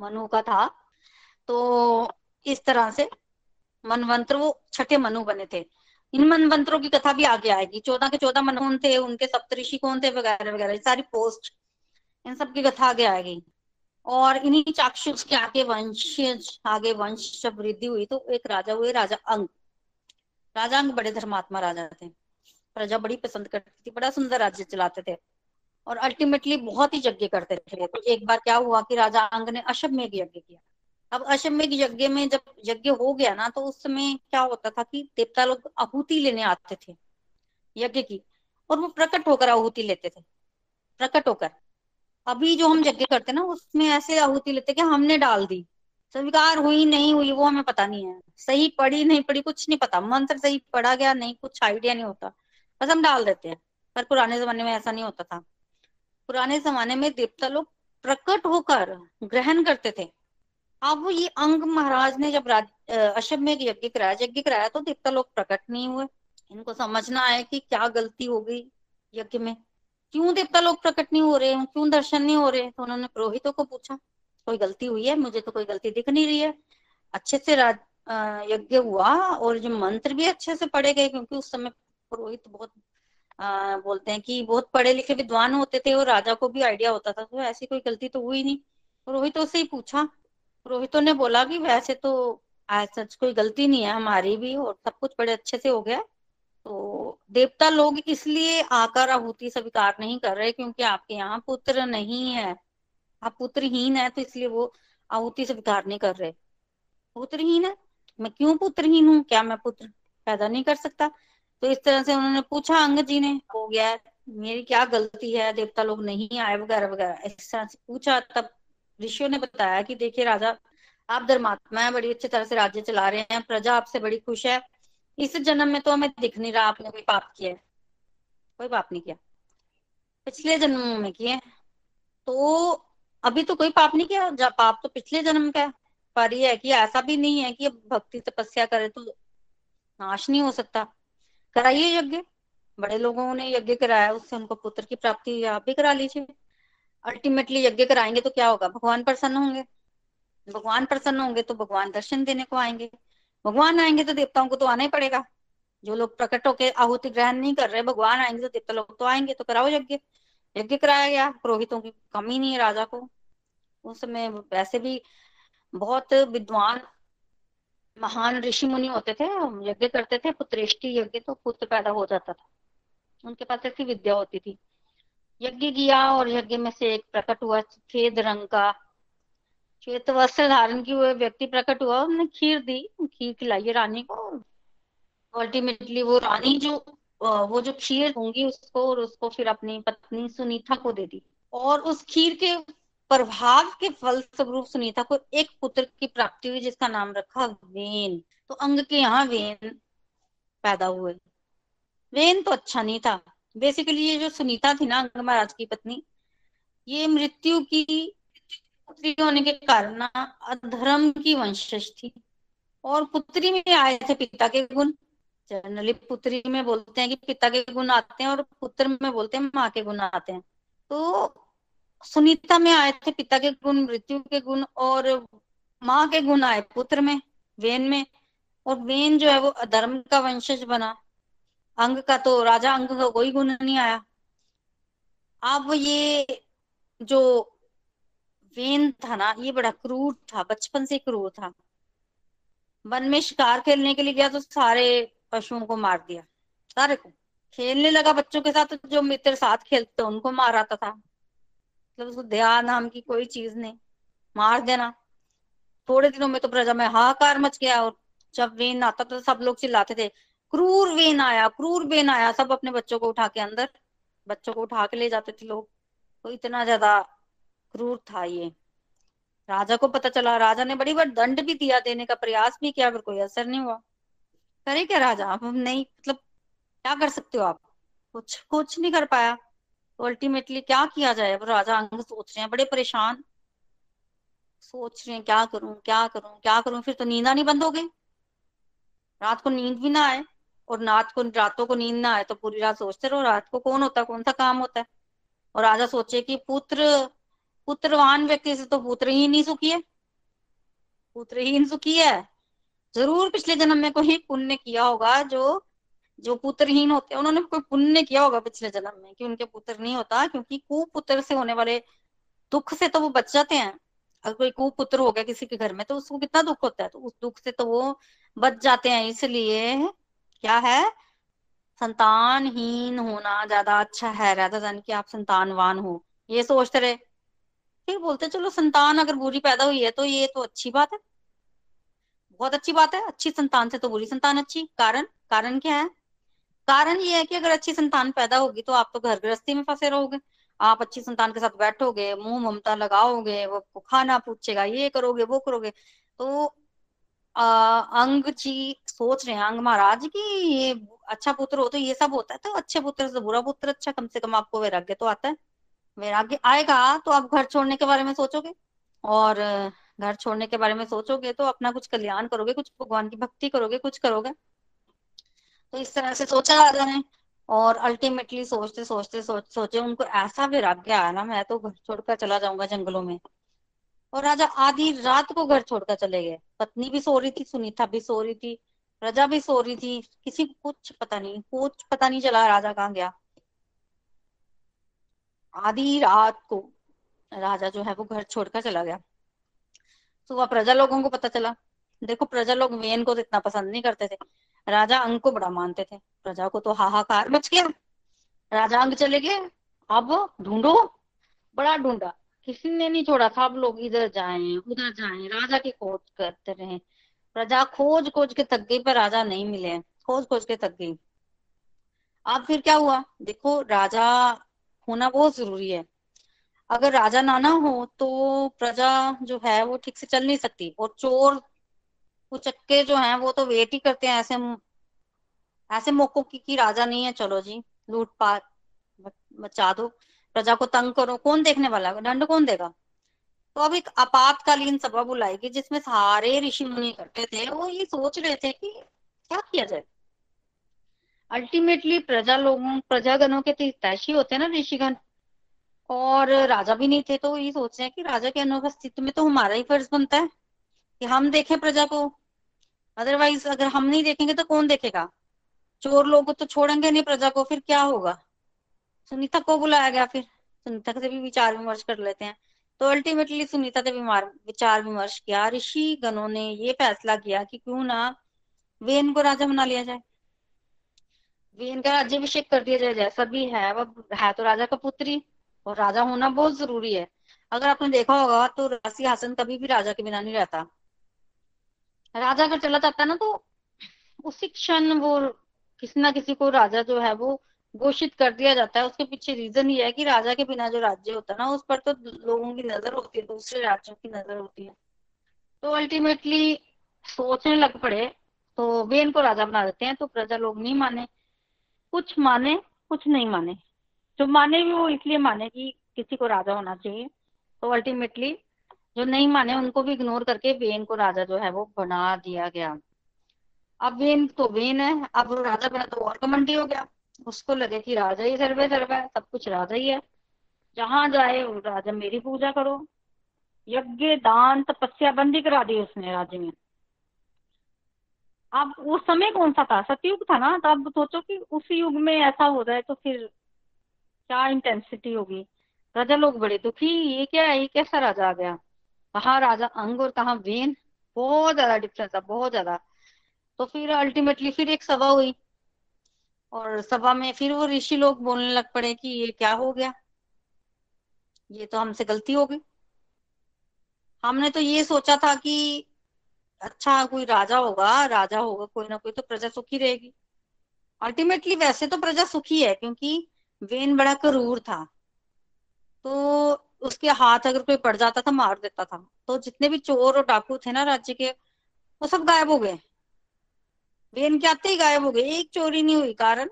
A: मनु का था। तो इस तरह से मनवंत्र वो छठे मनु बने थे। इन मनवंत्रों की कथा भी आगे आएगी। चौदह के चौदह मन थे? उनके सप्तऋषि कौन थे? वगैरह वगैरह। सारी पोस्ट इन सब की कथा आगे आएगी। और इन्हीं चाक्षुष के आगे वंश आगे वंश जब वृद्धि हुई तो एक राजा हुए, राजा अंग। राजा अंग बड़े धर्मात्मा राजा थे। प्रजा बड़ी पसंद करती थी, बड़ा सुंदर राज्य चलाते थे। और अल्टीमेटली बहुत ही यज्ञ करते थे। तो एक बार क्या हुआ कि राजा अंग ने अशभ में भी यज्ञ किया। अब अशमेघ यज्ञ में जब यज्ञ हो गया ना तो उस समय क्या होता था कि देवता लोग आहुति लेने आते थे यज्ञ की और वो प्रकट होकर आहुति लेते थे, प्रकट होकर। अभी जो हम यज्ञ करते ना, उसमें ऐसे आहुति लेते कि हमने डाल दी, स्वीकार हुई नहीं हुई वो हमें पता नहीं है। सही पढ़ी नहीं पढ़ी कुछ नहीं पता, मंत्र सही पढ़ा गया नहीं, कुछ आइडिया नहीं होता, बस हम डाल देते हैं। पर पुराने जमाने में ऐसा नहीं होता था। पुराने जमाने में देवता लोग प्रकट होकर ग्रहण करते थे अब ये अंग महाराज ने जब अशब में यज्ञ कराया यज्ञ कराया तो देवता लोग प्रकट नहीं हुए। इनको समझना आया कि क्या गलती हो गई यज्ञ में। क्यों देवता लोग प्रकट नहीं हो रहे हैं? क्यों दर्शन नहीं हो रहे तो उन्होंने पुरोहितों को पूछा कोई गलती हुई है? मुझे तो कोई गलती दिख नहीं रही है। अच्छे से राज यज्ञ हुआ और जो मंत्र भी अच्छे से पढ़े गए क्योंकि उस समय पुरोहित बहुत आ, बोलते हैं कि बहुत पढ़े लिखे विद्वान होते थे और राजा को भी आइडिया होता था तो ऐसी कोई गलती तो हुई नहीं। पुरोहितों से ही पूछा पुरोहितों ने बोला कि वैसे तो आज सच कोई गलती नहीं है, हमारी भी और सब कुछ बड़े अच्छे से हो गया। तो देवता लोग इसलिए आकर आहुति स्वीकार नहीं कर रहे क्योंकि आपके यहाँ पुत्र नहीं है। आप पुत्रहीन है तो इसलिए वो आहुति स्वीकार नहीं कर रहे। पुत्रहीन है? मैं क्यों पुत्रहीन हूँ? क्या मैं पुत्र पैदा नहीं कर सकता? तो इस तरह से उन्होंने पूछा, अंग जी ने, हो गया, मेरी क्या गलती है? देवता लोग नहीं आए, वगैरह वगैरह। इस तरह से पूछा, तब ऋषियों ने बताया कि देखिए राजा, आप धर्मात्मा है, बड़ी अच्छी तरह से राज्य चला रहे हैं, प्रजा आपसे बड़ी खुश है। इस जन्म में तो हमें दिख नहीं रहा, आपने कोई पाप किया है? कोई पाप नहीं किया। पिछले जन्म में किए तो अभी तो कोई पाप नहीं किया पाप तो पिछले जन्म का है। पर यह है कि ऐसा भी नहीं है कि भक्ति तपस्या करे तो नाश नहीं हो सकता। कराइए यज्ञ। बड़े लोगों ने यज्ञ कराया, उससे उनको पुत्र की प्राप्ति आप भी करा लीजिए। अल्टीमेटली यज्ञ कराएँगे तो क्या होगा? भगवान प्रसन्न होंगे। भगवान प्रसन्न होंगे तो भगवान दर्शन देने को आएँगे। भगवान आएँगे तो देवताओं को तो आना ही पड़ेगा। जो लोग प्रकट होकर आहुति ग्रहण नहीं कर रहे, भगवान आएँगे तो देवता लोग तो आएँगे तो कराओ यज्ञ। यज्ञ कराया गया, पुरोहितों की कमी नहीं है, राजा को। उस समय वैसे भी बहुत विद्वान, महान ऋषि मुनि होते थे यज्ञ करते थे, पुत्रेष्टि यज्ञ तो पुत्र पैदा हो जाता था। उनके पास ऐसी विद्या होती थी। यज्ञ किया और यज्ञ में से एक प्रकट हुआ सफ़ेद रंग का। श्वेत वस्त्र धारण की हुए व्यक्ति प्रकट हुआ, उन्होंने खीर दी, खीर खिलाई रानी को। अल्टीमेटली वो रानी जो वो जो खीर होंगी उसको और उसको फिर अपनी पत्नी सुनीता को दे दी। और उस खीर के प्रभाव के फल स्वरूप सुनीता को एक पुत्र की प्राप्ति हुई, जिसका नाम रखा वेन। तो अंग के यहाँ वेन पैदा हुए। वेन तो अच्छा नहीं था। बेसिकली ये जो सुनीता थी ना अंग महाराज की पत्नी, ये मृत्यु की पुत्री होने के कारण अधर्म की वंशज थी। और पुत्री में आए थे पिता के गुण। जनरली पुत्री में बोलते हैं कि पिता के गुण आते हैं और पुत्र में बोलते हैं माँ के गुण आते हैं। तो सुनीता में आए थे पिता के गुण, मृत्यु के गुण और माँ के गुण आए पुत्र में, वेन में। और वेन जो है वो अधर्म का वंशज बना। अंग का तो राजा अंग का कोई गुण नहीं आया। अब ये जो वेन था ना, ये बड़ा क्रूर था, बचपन से क्रूर था। वन में शिकार खेलने के लिए गया तो सारे पशुओं को मार दिया। सारे को। खेलने लगा बच्चों के साथ तो जो मित्र साथ खेलते थे, उनको मार आता था। मतलब उसको दया नाम की कोई चीज़ नहीं। मार देना। थोड़े दिनों में तो प्रजा में हाहाकार मच गया और जब वेन आता तो सब लोग चिल्लाते थे क्रूर वेन आया, क्रूर वेन आया सब अपने बच्चों को उठा के अंदर। बच्चों को उठा के ले जाते थे लोग। तो इतना ज़्यादा क्रूर था ये। राजा को पता चला, राजा ने बड़ी बार दंड भी दिया देने का प्रयास भी किया पर कोई असर नहीं हुआ। करे क्या राजा? अब हम नहीं मतलब क्या कर सकते हो आप? कुछ कुछ नहीं कर पाया। तो अल्टीमेटली क्या किया जाए? अब राजा अंग सोच रहे हैं, बड़े परेशान। सोच रहे हैं, क्या करूँ क्या करूँ क्या करूँ? फिर तो नींदा नहीं बंद हो गई। रात को नींद भी ना आए। और रात को, रातों को नींद ना आए तो पूरी रात सोचते रहो, रात को कौन होता है, कौन सा काम होता है? और राजा सोचे कि पुत्र, पुत्रवान व्यक्ति से तो पुत्र ही नहीं सुखी है। पुत्रहीन सुखी है। ज़रूर पिछले जन्म में कोई पुण्य किया होगा जो जो पुत्रहीन होते हैं। उन्होंने कोई पुण्य किया होगा पिछले जन्म में कि उनके पुत्र नहीं होता, क्योंकि कुपुत्र से होने वाले दुख से तो वो बच जाते हैं। अगर कोई कुपुत्र हो गया किसी के घर में तो उसको कितना दुख होता है? तो उस दुख से तो वो बच जाते हैं, इसलिए क्या है? संतानहीन होना ज़्यादा अच्छा है राधा की आप संतानवान हो। ये सोचते रहे। फिर बोलते, चलो, संतान अगर बुरी पैदा हुई है तो ये तो अच्छी बात है। बहुत अच्छी बात है। अच्छी संतान से तो बुरी संतान अच्छी। कारण? कारण क्या है? कारण ये है कि अगर अच्छी संतान पैदा होगी तो आप तो घर गृहस्थी में फंसे रहोगे। आप अच्छी संतान के साथ बैठोगे, मुँह ममता लगाओगे, वो खाना पूछेगा, ये करोगे, वो करोगे। तो अंग जी सोच रहे हैं, अंग महाराज की ये अच्छा पुत्र हो तो ये सब होता है तो अच्छे पुत्र से बुरा पुत्र अच्छा कम से कम आपको वैराग्य तो आता है। वैराग्य आएगा तो आप घर छोड़ने के बारे में सोचोगे और घर छोड़ने के बारे में सोचोगे तो अपना कुछ कल्याण करोगे, कुछ भगवान की भक्ति करोगे, कुछ करोगे। तो इस तरह से सोचा राजा ने और अल्टीमेटली सोचते सोचते सोच सोचे उनको ऐसा वैराग्य आया ना, मैं तो घर छोड़कर चला जाऊँगा जंगलों में। और राजा आधी रात को घर छोड़कर चले गए। पत्नी भी सो रही थी, सुनीता भी सो रही थी प्रजा भी सो रही थी। किसी को कुछ पता नहीं, कुछ पता नहीं चला राजा कहाँ गया। आधी रात को राजा जो है वो घर छोड़कर चला गया। सुबह प्रजा लोगों को पता चला। देखो, प्रजा लोग वेन को तो इतना पसंद नहीं करते थे। राजा अंग को बड़ा मानते थे। प्रजा को तो हाहाकार मच गया। राजा अंग चले गए। अब ढूंढो, बड़ा ढूंढा। किसी ने नहीं छोड़ा, सब लोग इधर जाए, उधर जाए, राजा की खोज करते रहे। प्रजा खोज खोज के थक गई पर राजा नहीं मिले खोज खोज के थक गई अब फिर क्या हुआ? देखो, राजा होना बहुत ज़रूरी है। अगर राजा ना ना हो तो प्रजा जो है, वो ठीक से चल नहीं सकती। और चोर उचक्के जो हैं, वो तो वेट ही करते हैं, ऐसे ऐसे मौकों की कि राजा नहीं है। चलो जी, लूटपाट बचा दो। प्रजा को तंग करो, कौन देखने वाला दंड कौन देगा? तो अब एक आपातकालीन सभा बुलाएगी, जिसमें सारे ऋषि मुनि इकट्ठे थे, वो ये सोच रहे थे कि क्या किया जाए? अल्टीमेटली प्रजा लोगों, प्रजागणों के तैशी होते हैं ना ऋषिगण। और राजा भी नहीं थे तो ये सोच रहे हैं कि राजा के अनुपस्थित में तो हमारा ही फ़र्ज़ बनता है कि हम देखें प्रजा को। अदरवाइज़ अगर हम नहीं देखेंगे तो कौन देखेगा? चोर लोग तो छोड़ेंगे नहीं प्रजा को, फिर क्या होगा? सुनीता को बुलाया गया फिर। सुनीता से भी विचार विमर्श कर लेते हैं। तो अल्टीमेटली सुनीता से विचार विमर्श किया। ऋषि गणों ने ये फैसला किया कि क्यों ना वेन को राजा बना लिया जाए। वेन का राज्यभिषेक कर दिया जाए। जैसा भी है, वह है तो राजा का पुत्री और राजा होना बहुत ज़रूरी है। अगर आपने देखा होगा तो राशि हासन कभी भी राजा के बिना नहीं रहता। राजा अगर चला जाता है ना तो उसी क्षण वो किसी ना किसी को राजा जो है, वो घोषित कर दिया जाता है। उसके पीछे रीजन ये है कि राजा के बिना जो राज्य होता है ना, उस पर तो लोगों की नज़र होती है, दूसरे राज्यों की नज़र होती है। तो अल्टीमेटली सोचने लग पड़े तो वे इनको राजा बना देते हैं तो प्रजा लोग नहीं माने। कुछ माने, कुछ नहीं माने। जो माने भी वो इसलिए माने कि किसी को राजा होना चाहिए। तो अल्टीमेटली जो नहीं माने, उनको भी इग्नोर करके वेन को राजा जो है वो बना दिया गया। अब वेन तो वेन है। अब राजा बना तो और कमंडी हो गया। उसको लगे कि राजा ही सर्वे सर्व है, सब कुछ राजा ही है। जहाँ जाए राजा मेरी पूजा करो। यज्ञ, दान तपस्या बंदी करा दी उसने राज्य में। अब उस समय कौन सा था? सतयुग था ना? तो अब सोचो कि उस युग में ऐसा हो जाए तो फिर क्या इंटेंसिटी होगी? राजा लोग बड़े दुखी, ये क्या है? ये कैसा राजा आ गया? कहा राजा अंग और कहा वेन? बहुत ज़्यादा डिफरेंस था, बहुत ज़्यादा। तो फिर अल्टीमेटली फिर एक सभा हुई। और सभा में फिर वो ऋषि लोग बोलने लग पड़े कि ये क्या हो गया? ये तो हमसे गलती हो गई। हमने तो ये सोचा था कि अच्छा कोई राजा होगा राजा होगा, कोई ना कोई तो प्रजा सुखी रहेगी। अल्टीमेटली वैसे तो प्रजा सुखी है, क्योंकि वेन बड़ा क्रूर था। तो उसके हाथ अगर कोई पड़ जाता था, मार देता था। तो जितने भी चोर और डाकू थे ना राज्य के, वो सब गायब हो गए। वेन के आते ही गायब हो गए। एक चोरी नहीं हुई, कारण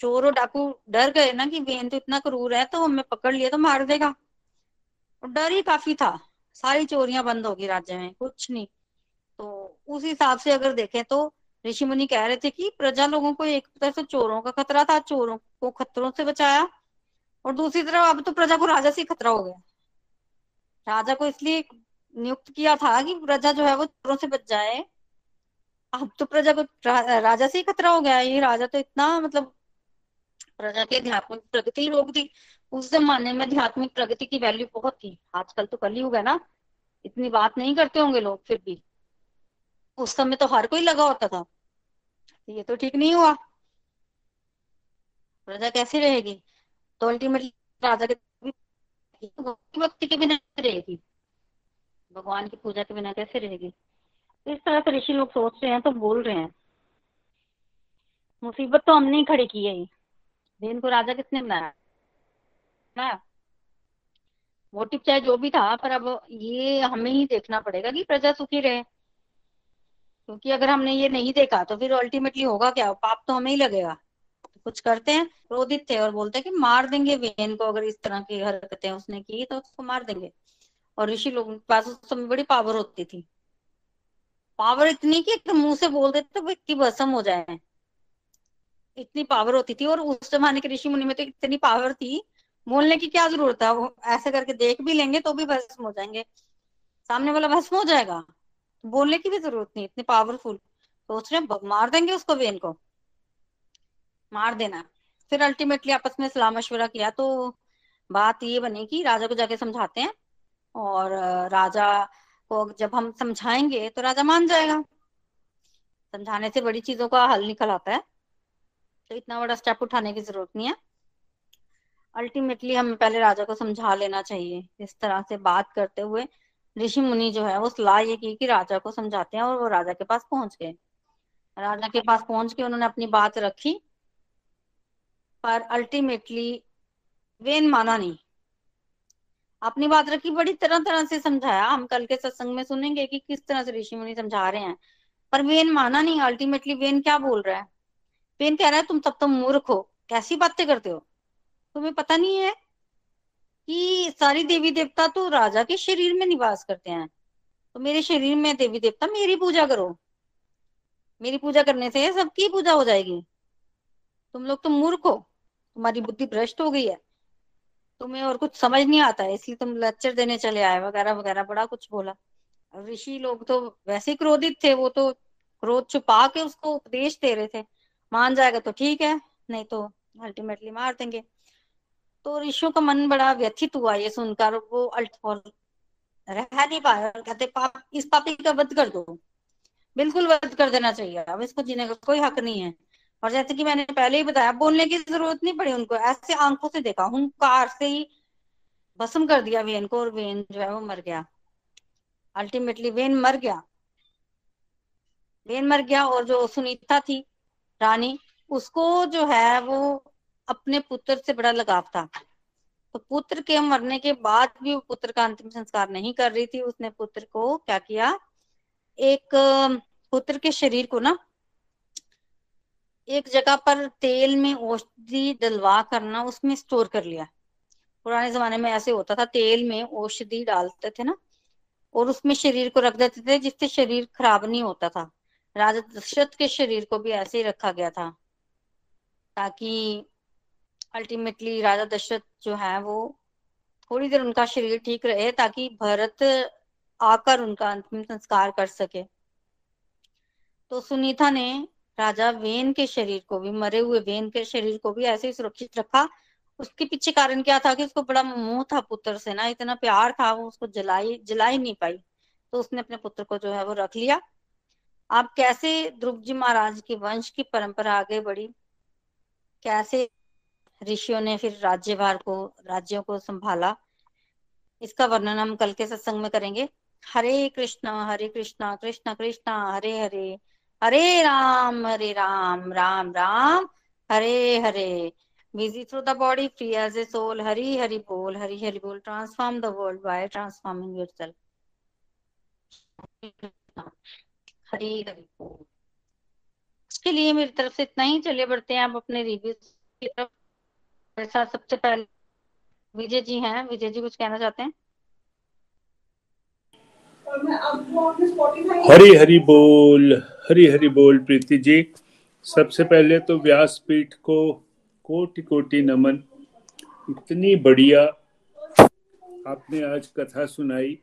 A: चोर और डाकू डर गए ना कि वेन तो इतना क्रूर है तो हमें पकड़ लिया तो मार देगा। और डर ही काफ़ी था। सारी चोरियाँ बंद होगी राज्य में, कुछ नहीं। तो उस हिसाब से अगर देखें तो ऋषि मुनि कह रहे थे कि प्रजा लोगों को एक तरह से चोरों का खतरा था, चोरों को खतरों से बचाया। और दूसरी तरफ़ अब तो प्रजा को राजा से खतरा हो गया। राजा को इसलिए नियुक्त किया था कि प्रजा जो है वो चोरों से बच जाए। अब तो प्रजा को रा, राजा से ही खतरा हो गया। ये राजा तो इतना मतलब प्रजा की आध्यात्मिक प्रगति रोक दी। उस जमाने में आध्यात्मिक प्रगति की वैल्यू बहुत थी। आजकल तो कल ही है ना। इतनी बात नहीं करते होंगे लोग फिर भी। उस समय तो हर कोई लगा होता था। ये तो ठीक नहीं हुआ। प्रजा कैसी रहेगी? तो अल्टीमेटली राजा के भक्ति के बिना रहेगी? भगवान की पूजा के बिना कैसे रहेगी? इस तरह से ऋषि लोग सोच रहे हैं तो बोल रहे हैं। मुसीबत तो हमने ही खड़ी की है। दिन को राजा किसने बनाया? मोटिव चाहे जो भी था, पर अब ये हमें ही देखना पड़ेगा कि प्रजा सुखी रहे। क्योंकि अगर हमने ये नहीं देखा तो फिर अल्टीमेटली होगा क्या? पाप तो हमें ही लगेगा। कुछ करते हैं, क्रोधित थे और बोलते हैं कि मार देंगे वेन को, अगर इस तरह की हरकतें उसने की तो उसको मार देंगे। और ऋषि लोगों पास उस समय बड़ी पावर होती थी। पावर इतनी कि मुँह से बोल देते तो भस्म हो जाए। इतनी पावर होती थी और उस जमाने के ऋषि मुनि में तो इतनी पावर थी, बोलने की क्या ज़रूरत है? वो ऐसे करके देख भी लेंगे तो भी भस्म हो जाएँगे। सामने वाला भस्म हो जाएगा। बोलने की भी ज़रूरत नहीं, इतनी पावरफुल सोच रहे मार देंगे उसको वेन को मार देना। फिर अल्टीमेटली आपस में सलाह मशवरा किया तो बात ये बनी कि राजा को जाके समझाते हैं और, राजा को जब हम समझाएँगे तो राजा मान जाएगा। समझाने से बड़ी चीज़ों का हल निकल आता है। तो इतना बड़ा स्टेप उठाने की ज़रूरत नहीं है। अल्टीमेटली हमें पहले राजा को समझा लेना चाहिए। इस तरह से बात करते हुए ऋषि मुनि जो है, वो सलाह ये की कि राजा को समझाते हैं और वो राजा के पास पहुँच गए। राजा के पास पहुँच के उन्होंने अपनी बात रखी, पर अल्टीमेटली वेन माना नहीं। अपनी बात रखी, बड़ी तरह तरह से समझाया। हम कल के सत्संग में सुनेंगे कि किस तरह से ऋषि मुनि समझा रहे हैं। पर वेन माना नहीं अल्टीमेटली वेन क्या बोल रहा है? वेन कह रहा है, तुम तब तो मूर्ख हो। कैसी बातें करते हो? तुम्हें पता नहीं है कि सारी देवी देवता तो राजा के शरीर में निवास करते हैं। तो मेरे शरीर में देवी देवता, मेरी पूजा करो। मेरी पूजा करने से सबकी पूजा हो जाएगी। तुम लोग तो मूर्ख हो। तुम्हारी बुद्धि भ्रष्ट हो गई है। तुम्हें और कुछ समझ नहीं आता है इसलिए तुम लेक्चर देने चले आए, वगैरह वगैरह, बड़ा कुछ बोला। ऋषि लोग तो वैसे ही क्रोधित थे, वो तो क्रोध छुपा के उसको उपदेश दे रहे थे। मान जाएगा तो ठीक है, नहीं तो अल्टीमेटली मार देंगे। तो ऋषियों का मन बड़ा व्यथित हुआ ये सुनकर, वो अल्ट और रह नहीं पाया कहते, पाप, इस पापी का वध कर दो। बिल्कुल वध कर देना चाहिए। अब इसको जीने का कोई हक नहीं है। और जैसे कि मैंने पहले ही बताया, बोलने की ज़रूरत नहीं पड़ी उनको। ऐसे आँखों से देखा कार से ही भस्म कर दिया वेन को और वेन जो है वो मर गया। अल्टीमेटली वेन मर गया। वेन मर गया और जो सुनीता थी, रानी, उसको जो है वो अपने पुत्र से बड़ा लगाव था। तो पुत्र के मरने के बाद भी वो पुत्र का अंतिम संस्कार नहीं कर रही थी। उसने पुत्र को क्या किया? एक पुत्र के शरीर को ना एक जगह पर तेल में औषधि डलवा करना, उसमें स्टोर कर लिया। पुराने जमाने में ऐसे होता था, तेल में औषधि डालते थे ना, और उसमें शरीर को रख देते थे, जिससे शरीर खराब नहीं होता था। राजा दशरथ के शरीर को भी ऐसे ही रखा गया था, ताकि अल्टीमेटली राजा दशरथ जो है, वो थोड़ी देर उनका शरीर ठीक रहे, ताकि भरत आकर उनका अंतिम संस्कार कर सके। तो सुनीता ने राजा वेन के शरीर को भी, मरे हुए वेन के शरीर को भी ऐसे ही सुरक्षित रखा। उसके पीछे कारण क्या था कि उसको बड़ा मोह था पुत्र से ना, इतना प्यार था वो, उसको जलाई जलाई नहीं पाई। तो उसने अपने पुत्र को जो है वो रख लिया। आप कैसे ध्रुव जी महाराज के वंश की परंपरा आगे बढ़ी? कैसे ऋषियों ने फिर राज्यभार को, राज्यों को संभाला? इसका वर्णन हम कल के सत्संग में करेंगे। Hare Krishna Hare Krishna Krishna Krishna, Hare Hare. Hare Ram Hare Ram Ram Ram, Hare Hare. Busy through the body free as a soul Hari, Hari बोल, हरी, हरि बोल। Transform the world by transforming yourself Hari, Hari बोल। इसके लिए मेरी तरफ़ से इतना ही। चले बढ़ते हैं। आप अपने रिव्यूज़ की तरफ़। सबसे पहले विजय जी हैं। विजय जी कुछ कहना चाहते हैं?
B: हरी हरी बोल, हरी हरी बोल प्रीति जी। सबसे पहले तो व्यासपीठ को कोटि कोटि नमन। इतनी बढ़िया आपने आज कथा सुनाई।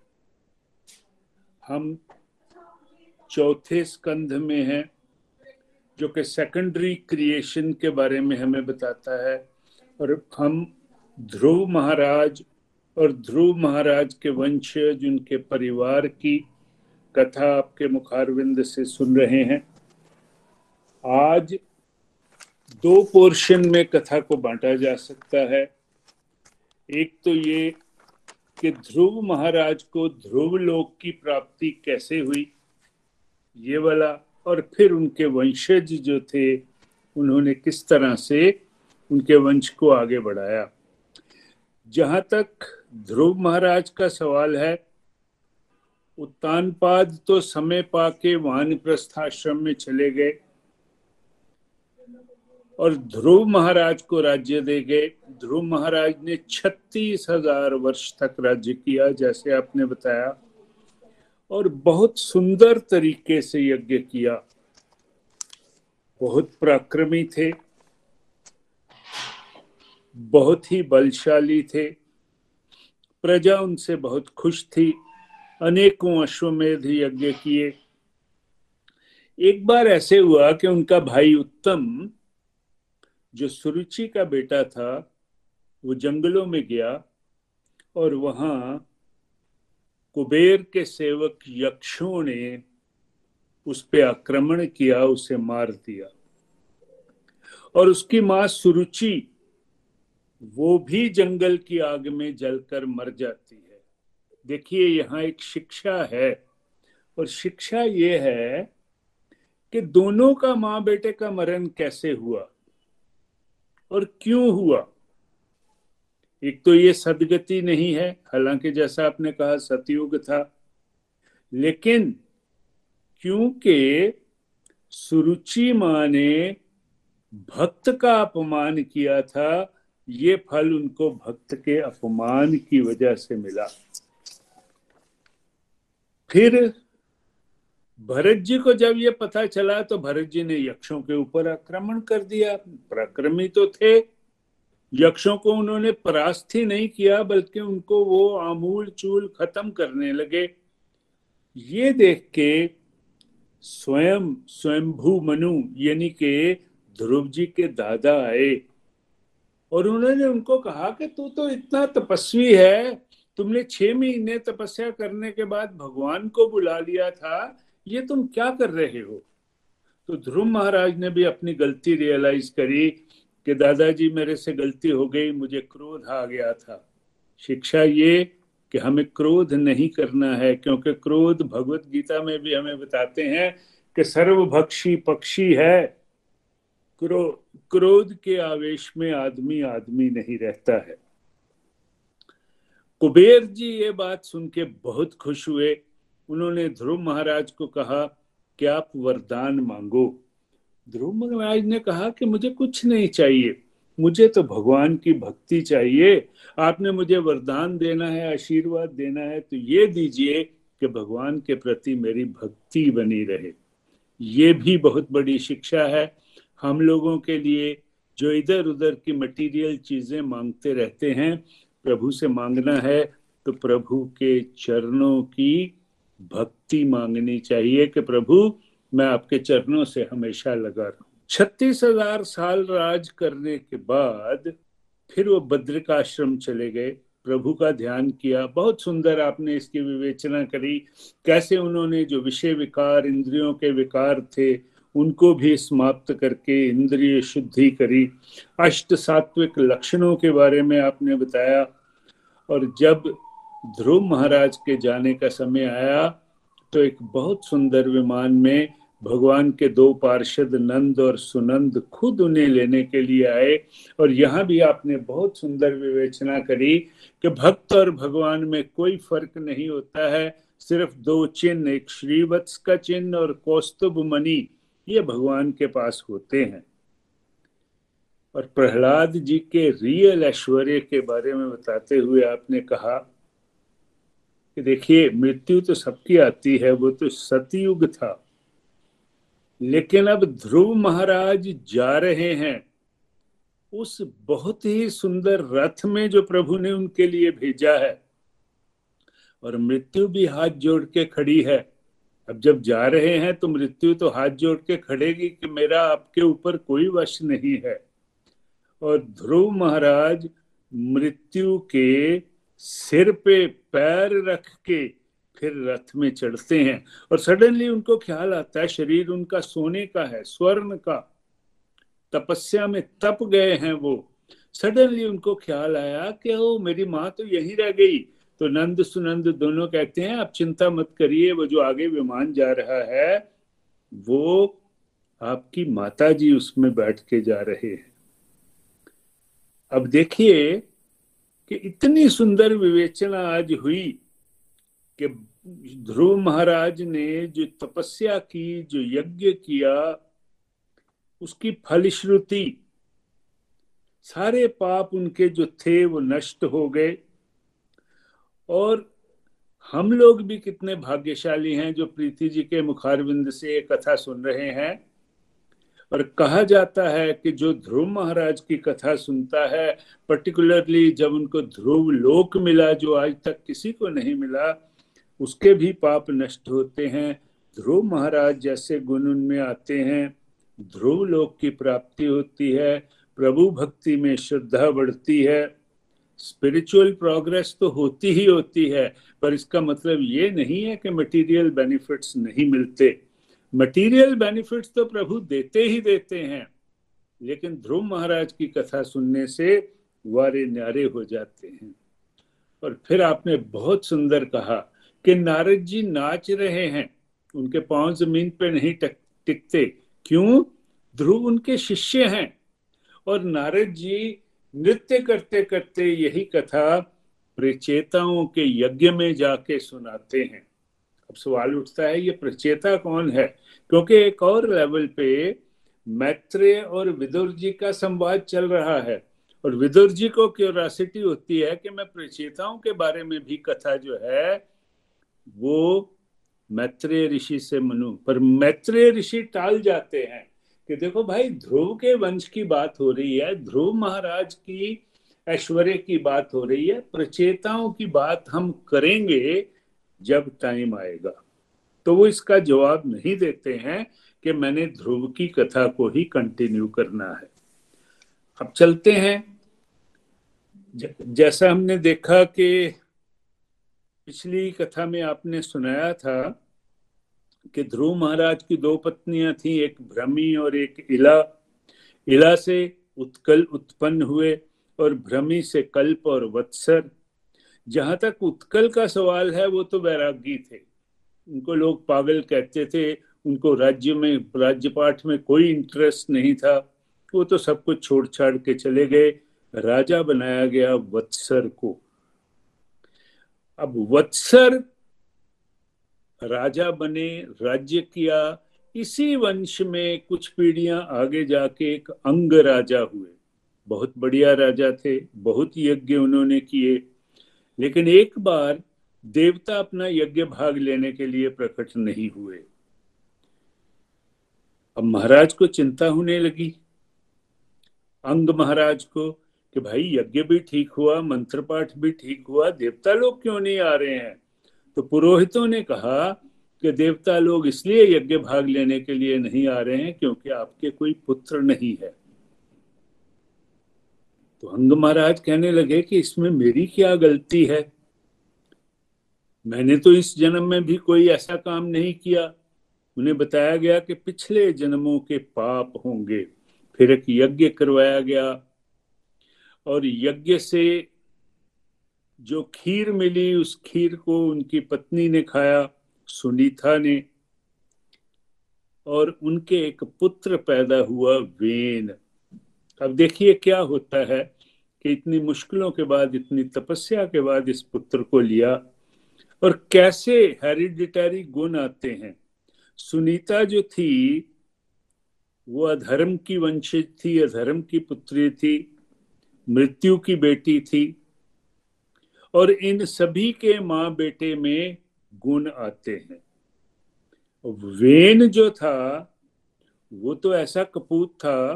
B: हम चौथे स्कंध में हैं, जो कि सेकेंडरी क्रिएशन के बारे में हमें बताता है। और हम ध्रुव महाराज और ध्रुव महाराज के वंशज, उनके परिवार की कथा आपके मुखारविंद से सुन रहे हैं। आज दो पोर्शन में कथा को बांटा जा सकता है। एक तो ये कि ध्रुव महाराज को ध्रुव लोक की प्राप्ति कैसे हुई, ये वाला, और फिर उनके वंशज जो थे, उन्होंने किस तरह से उनके वंश को आगे बढ़ाया। जहाँ तक ध्रुव महाराज का सवाल है, उत्तानपाद तो समय पाके वान प्रस्थाश्रम में चले गए और ध्रुव महाराज को राज्य दे गए। ध्रुव महाराज ने छत्तीस हज़ार वर्ष तक राज्य किया, जैसे आपने बताया, और बहुत सुंदर तरीके से यज्ञ किया। बहुत पराक्रमी थे। बहुत ही बलशाली थे। प्रजा उनसे बहुत खुश थी। अनेकों अश्वमेध यज्ञ किए। एक बार ऐसे हुआ कि उनका भाई उत्तम, जो सुरुचि का बेटा था, वो जंगलों में गया और वहाँ कुबेर के सेवक यक्षों ने उस पर आक्रमण किया, उसे मार दिया। और उसकी माँ सुरुचि वो भी जंगल की आग में जलकर मर जाती है। देखिए, यहाँ एक शिक्षा है और शिक्षा ये है कि दोनों का माँ बेटे का मरण कैसे हुआ और क्यों हुआ? एक तो ये सदगति नहीं है, हालाँकि जैसा आपने कहा, सतयुग था, लेकिन क्योंकि सुरुचि माँ ने भक्त का अपमान किया था ये फल उनको भक्त के अपमान की वजह से मिला। फिर भरत जी को जब ये पता चला तो भरत जी ने यक्षों के ऊपर आक्रमण कर दिया। पराक्रमी तो थे। यक्षों को उन्होंने परास्त ही नहीं किया, बल्कि उनको वो आमूल चूल खत्म करने लगे। ये देख के स्वयं, स्वयंभू मनु, यानी के ध्रुव जी के दादा आए। और उन्होंने उनको कहा कि तू तो इतना तपस्वी है तुमने छह महीने तपस्या करने के बाद भगवान को बुला लिया था ये तुम क्या कर रहे हो? तो ध्रुव महाराज ने भी अपनी गलती रियलाइज़ करी कि दादाजी मेरे से गलती हो गई मुझे क्रोध आ गया था। शिक्षा ये कि हमें क्रोध नहीं करना है क्योंकि क्रोध भगवत गीता में भी हमें बताते हैं कि सर्वभक्षी पक्षी है क्रो, क्रोध के आवेश में आदमी आदमी नहीं रहता है। कुबेर जी ये बात सुन के बहुत खुश हुए। उन्होंने ध्रुव महाराज को कहा कि आप वरदान मांगो? ध्रुव महाराज ने कहा कि मुझे कुछ नहीं चाहिए। मुझे तो भगवान की भक्ति चाहिए। आपने मुझे वरदान देना है, आशीर्वाद देना है तो ये दीजिए कि भगवान के प्रति मेरी भक्ति बनी रहे। ये भी बहुत बड़ी शिक्षा है। हम लोगों के लिए जो इधर उधर की मटेरियल चीज़ें मांगते रहते हैं, प्रभु से मांगना है तो प्रभु के चरणों की भक्ति मांगनी चाहिए कि प्रभु, मैं आपके चरणों से हमेशा लगा रहूँ। छत्तीस हज़ार साल राज करने के बाद फिर वो बद्रिकाश्रम चले गए। प्रभु का ध्यान किया। बहुत सुंदर आपने इसकी विवेचना करी। कैसे उन्होंने जो विषय विकार, इंद्रियों के विकार थे उनको भी समाप्त करके इंद्रिय शुद्धि करी। अष्ट सात्विक लक्षणों के बारे में आपने बताया। और जब ध्रुव महाराज के जाने का समय आया तो एक बहुत सुंदर विमान में भगवान के दो पार्षद नंद और सुनंद खुद उन्हें लेने के लिए आए। और यहाँ भी आपने बहुत सुंदर विवेचना करी कि भक्त और भगवान में कोई फ़र्क नहीं होता है। सिर्फ़ दो चिन्ह, एक श्रीवत्स का चिन्ह और कौस्तुभ मणि ये भगवान के पास होते हैं। और प्रहलाद जी के रियल ऐश्वर्य के बारे में बताते हुए आपने कहा कि देखिए, मृत्यु तो सबकी आती है, वो तो सतयुग था। लेकिन अब ध्रुव महाराज जा रहे हैं। उस बहुत ही सुंदर रथ में जो प्रभु ने उनके लिए भेजा है। और मृत्यु भी हाथ जोड़ के खड़ी है। अब जब जा रहे हैं तो मृत्यु तो हाथ जोड़ के खड़ेगी कि मेरा आपके ऊपर कोई वश नहीं है। और ध्रुव महाराज मृत्यु के सिर पे पैर रख के फिर रथ में चढ़ते हैं और सडनली उनको ख्याल आता है, शरीर उनका सोने का है, स्वर्ण का। तपस्या में तप गए हैं वो। सडनली उनको ख्याल आया कि ओ, मेरी माँ तो यहीं रह गई। तो नंद सुनंद दोनों कहते हैं, आप चिंता मत करिए, वो जो आगे विमान जा रहा है, वो आपकी माता जी उसमें बैठ के जा रहे हैं। अब देखिए कि इतनी सुंदर विवेचना आज हुई कि ध्रुव महाराज ने जो तपस्या की, जो यज्ञ किया, उसकी फलश्रुति, सारे पाप उनके जो थे वो नष्ट हो गए। और हम लोग भी कितने भाग्यशाली हैं जो प्रीति जी के मुखारविंद से ये कथा सुन रहे हैं। और कहा जाता है कि जो ध्रुव महाराज की कथा सुनता है पर्टिकुलरली जब उनको ध्रुव लोक मिला, जो आज तक किसी को नहीं मिला, उसके भी पाप नष्ट होते हैं। ध्रुव महाराज जैसे गुण उनमें आते हैं। ध्रुव लोक की प्राप्ति होती है, प्रभु भक्ति में श्रद्धा बढ़ती है। स्पिरिचुअल प्रोग्रेस तो होती ही होती है, पर इसका मतलब ये नहीं है कि मटेरियल बेनिफिट्स नहीं मिलते। मटेरियल बेनिफिट्स तो प्रभु देते ही देते हैं, लेकिन ध्रुव महाराज की कथा सुनने से वारे न्यारे हो जाते हैं। और फिर आपने बहुत सुंदर कहा कि नारद जी नाच रहे हैं, उनके पाँव ज़मीन पर नहीं टिकते। क्यों? ध्रुव उनके शिष्य हैं। और नारद जी नृत्य करते करते यही कथा प्रचेताओं के यज्ञ में जाके सुनाते हैं। अब सवाल उठता है, ये प्रचेता कौन है? क्योंकि एक और लेवल पे मैत्रेय और विदुर जी का संवाद चल रहा है। और विदुर जी को क्यूरासिटी होती है कि मैं प्रचेताओं के बारे में भी कथा जो है, वो मैत्रेय ऋषि से मनु। पर मैत्रेय ऋषि टाल जाते हैं। कि देखो भाई, ध्रुव के वंश की बात हो रही है, ध्रुव महाराज की, ऐश्वर्य की बात हो रही है, प्रचेताओं की बात हम करेंगे जब टाइम आएगा। तो वो इसका जवाब नहीं देते हैं कि मैंने ध्रुव की कथा को ही कंटिन्यू करना है। अब चलते हैं। जैसा हमने देखा कि पिछली कथा में आपने सुनाया था कि ध्रुव महाराज की दो पत्नियाँ थी, एक भ्रमी और एक इला। इला से उत्कल उत्पन्न हुए और भ्रमी से कल्प और वत्सर। जहाँ तक उत्कल का सवाल है, वो तो वैरागी थे। उनको लोग पागल कहते थे, उनको राज्य में राज्य पाठ में कोई इंटरेस्ट नहीं था। वो तो सब कुछ छोड़ छाड़ के चले गए। राजा बनाया गया वत्सर को। अब वत्सर राजा बने, राज्य किया। इसी वंश में कुछ पीढ़ियाँ आगे जाके एक अंग राजा हुए। बहुत बढ़िया राजा थे, बहुत यज्ञ उन्होंने किए। लेकिन एक बार देवता अपना यज्ञ भाग लेने के लिए प्रकट नहीं हुए। अब महाराज को चिंता होने लगी। अंग महाराज को कि भाई यज्ञ भी ठीक हुआ मंत्र पाठ भी ठीक हुआ, देवता लोग क्यों नहीं आ रहे हैं? तो पुरोहितों ने कहा कि देवता लोग इसलिए यज्ञ भाग लेने के लिए नहीं आ रहे हैं क्योंकि आपके कोई पुत्र नहीं है। तो अंग महाराज कहने लगे कि इसमें मेरी क्या गलती है? मैंने तो इस जन्म में भी कोई ऐसा काम नहीं किया। उन्हें बताया गया कि पिछले जन्मों के पाप होंगे। फिर एक यज्ञ करवाया गया और यज्ञ से जो खीर मिली, उस खीर को उनकी पत्नी ने खाया, सुनीता ने। और उनके एक पुत्र पैदा हुआ, वेन। अब देखिए क्या होता है कि इतनी मुश्किलों के बाद, इतनी तपस्या के बाद इस पुत्र को लिया। और कैसे हेरिडिटरी गुण आते हैं। सुनीता जो थी, वो अधर्म की वंशित थी, अधर्म की पुत्री थी, मृत्यु की बेटी थी। और इन सभी के माँ बेटे में गुण आते हैं। वेन जो था, वो तो ऐसा कपूत था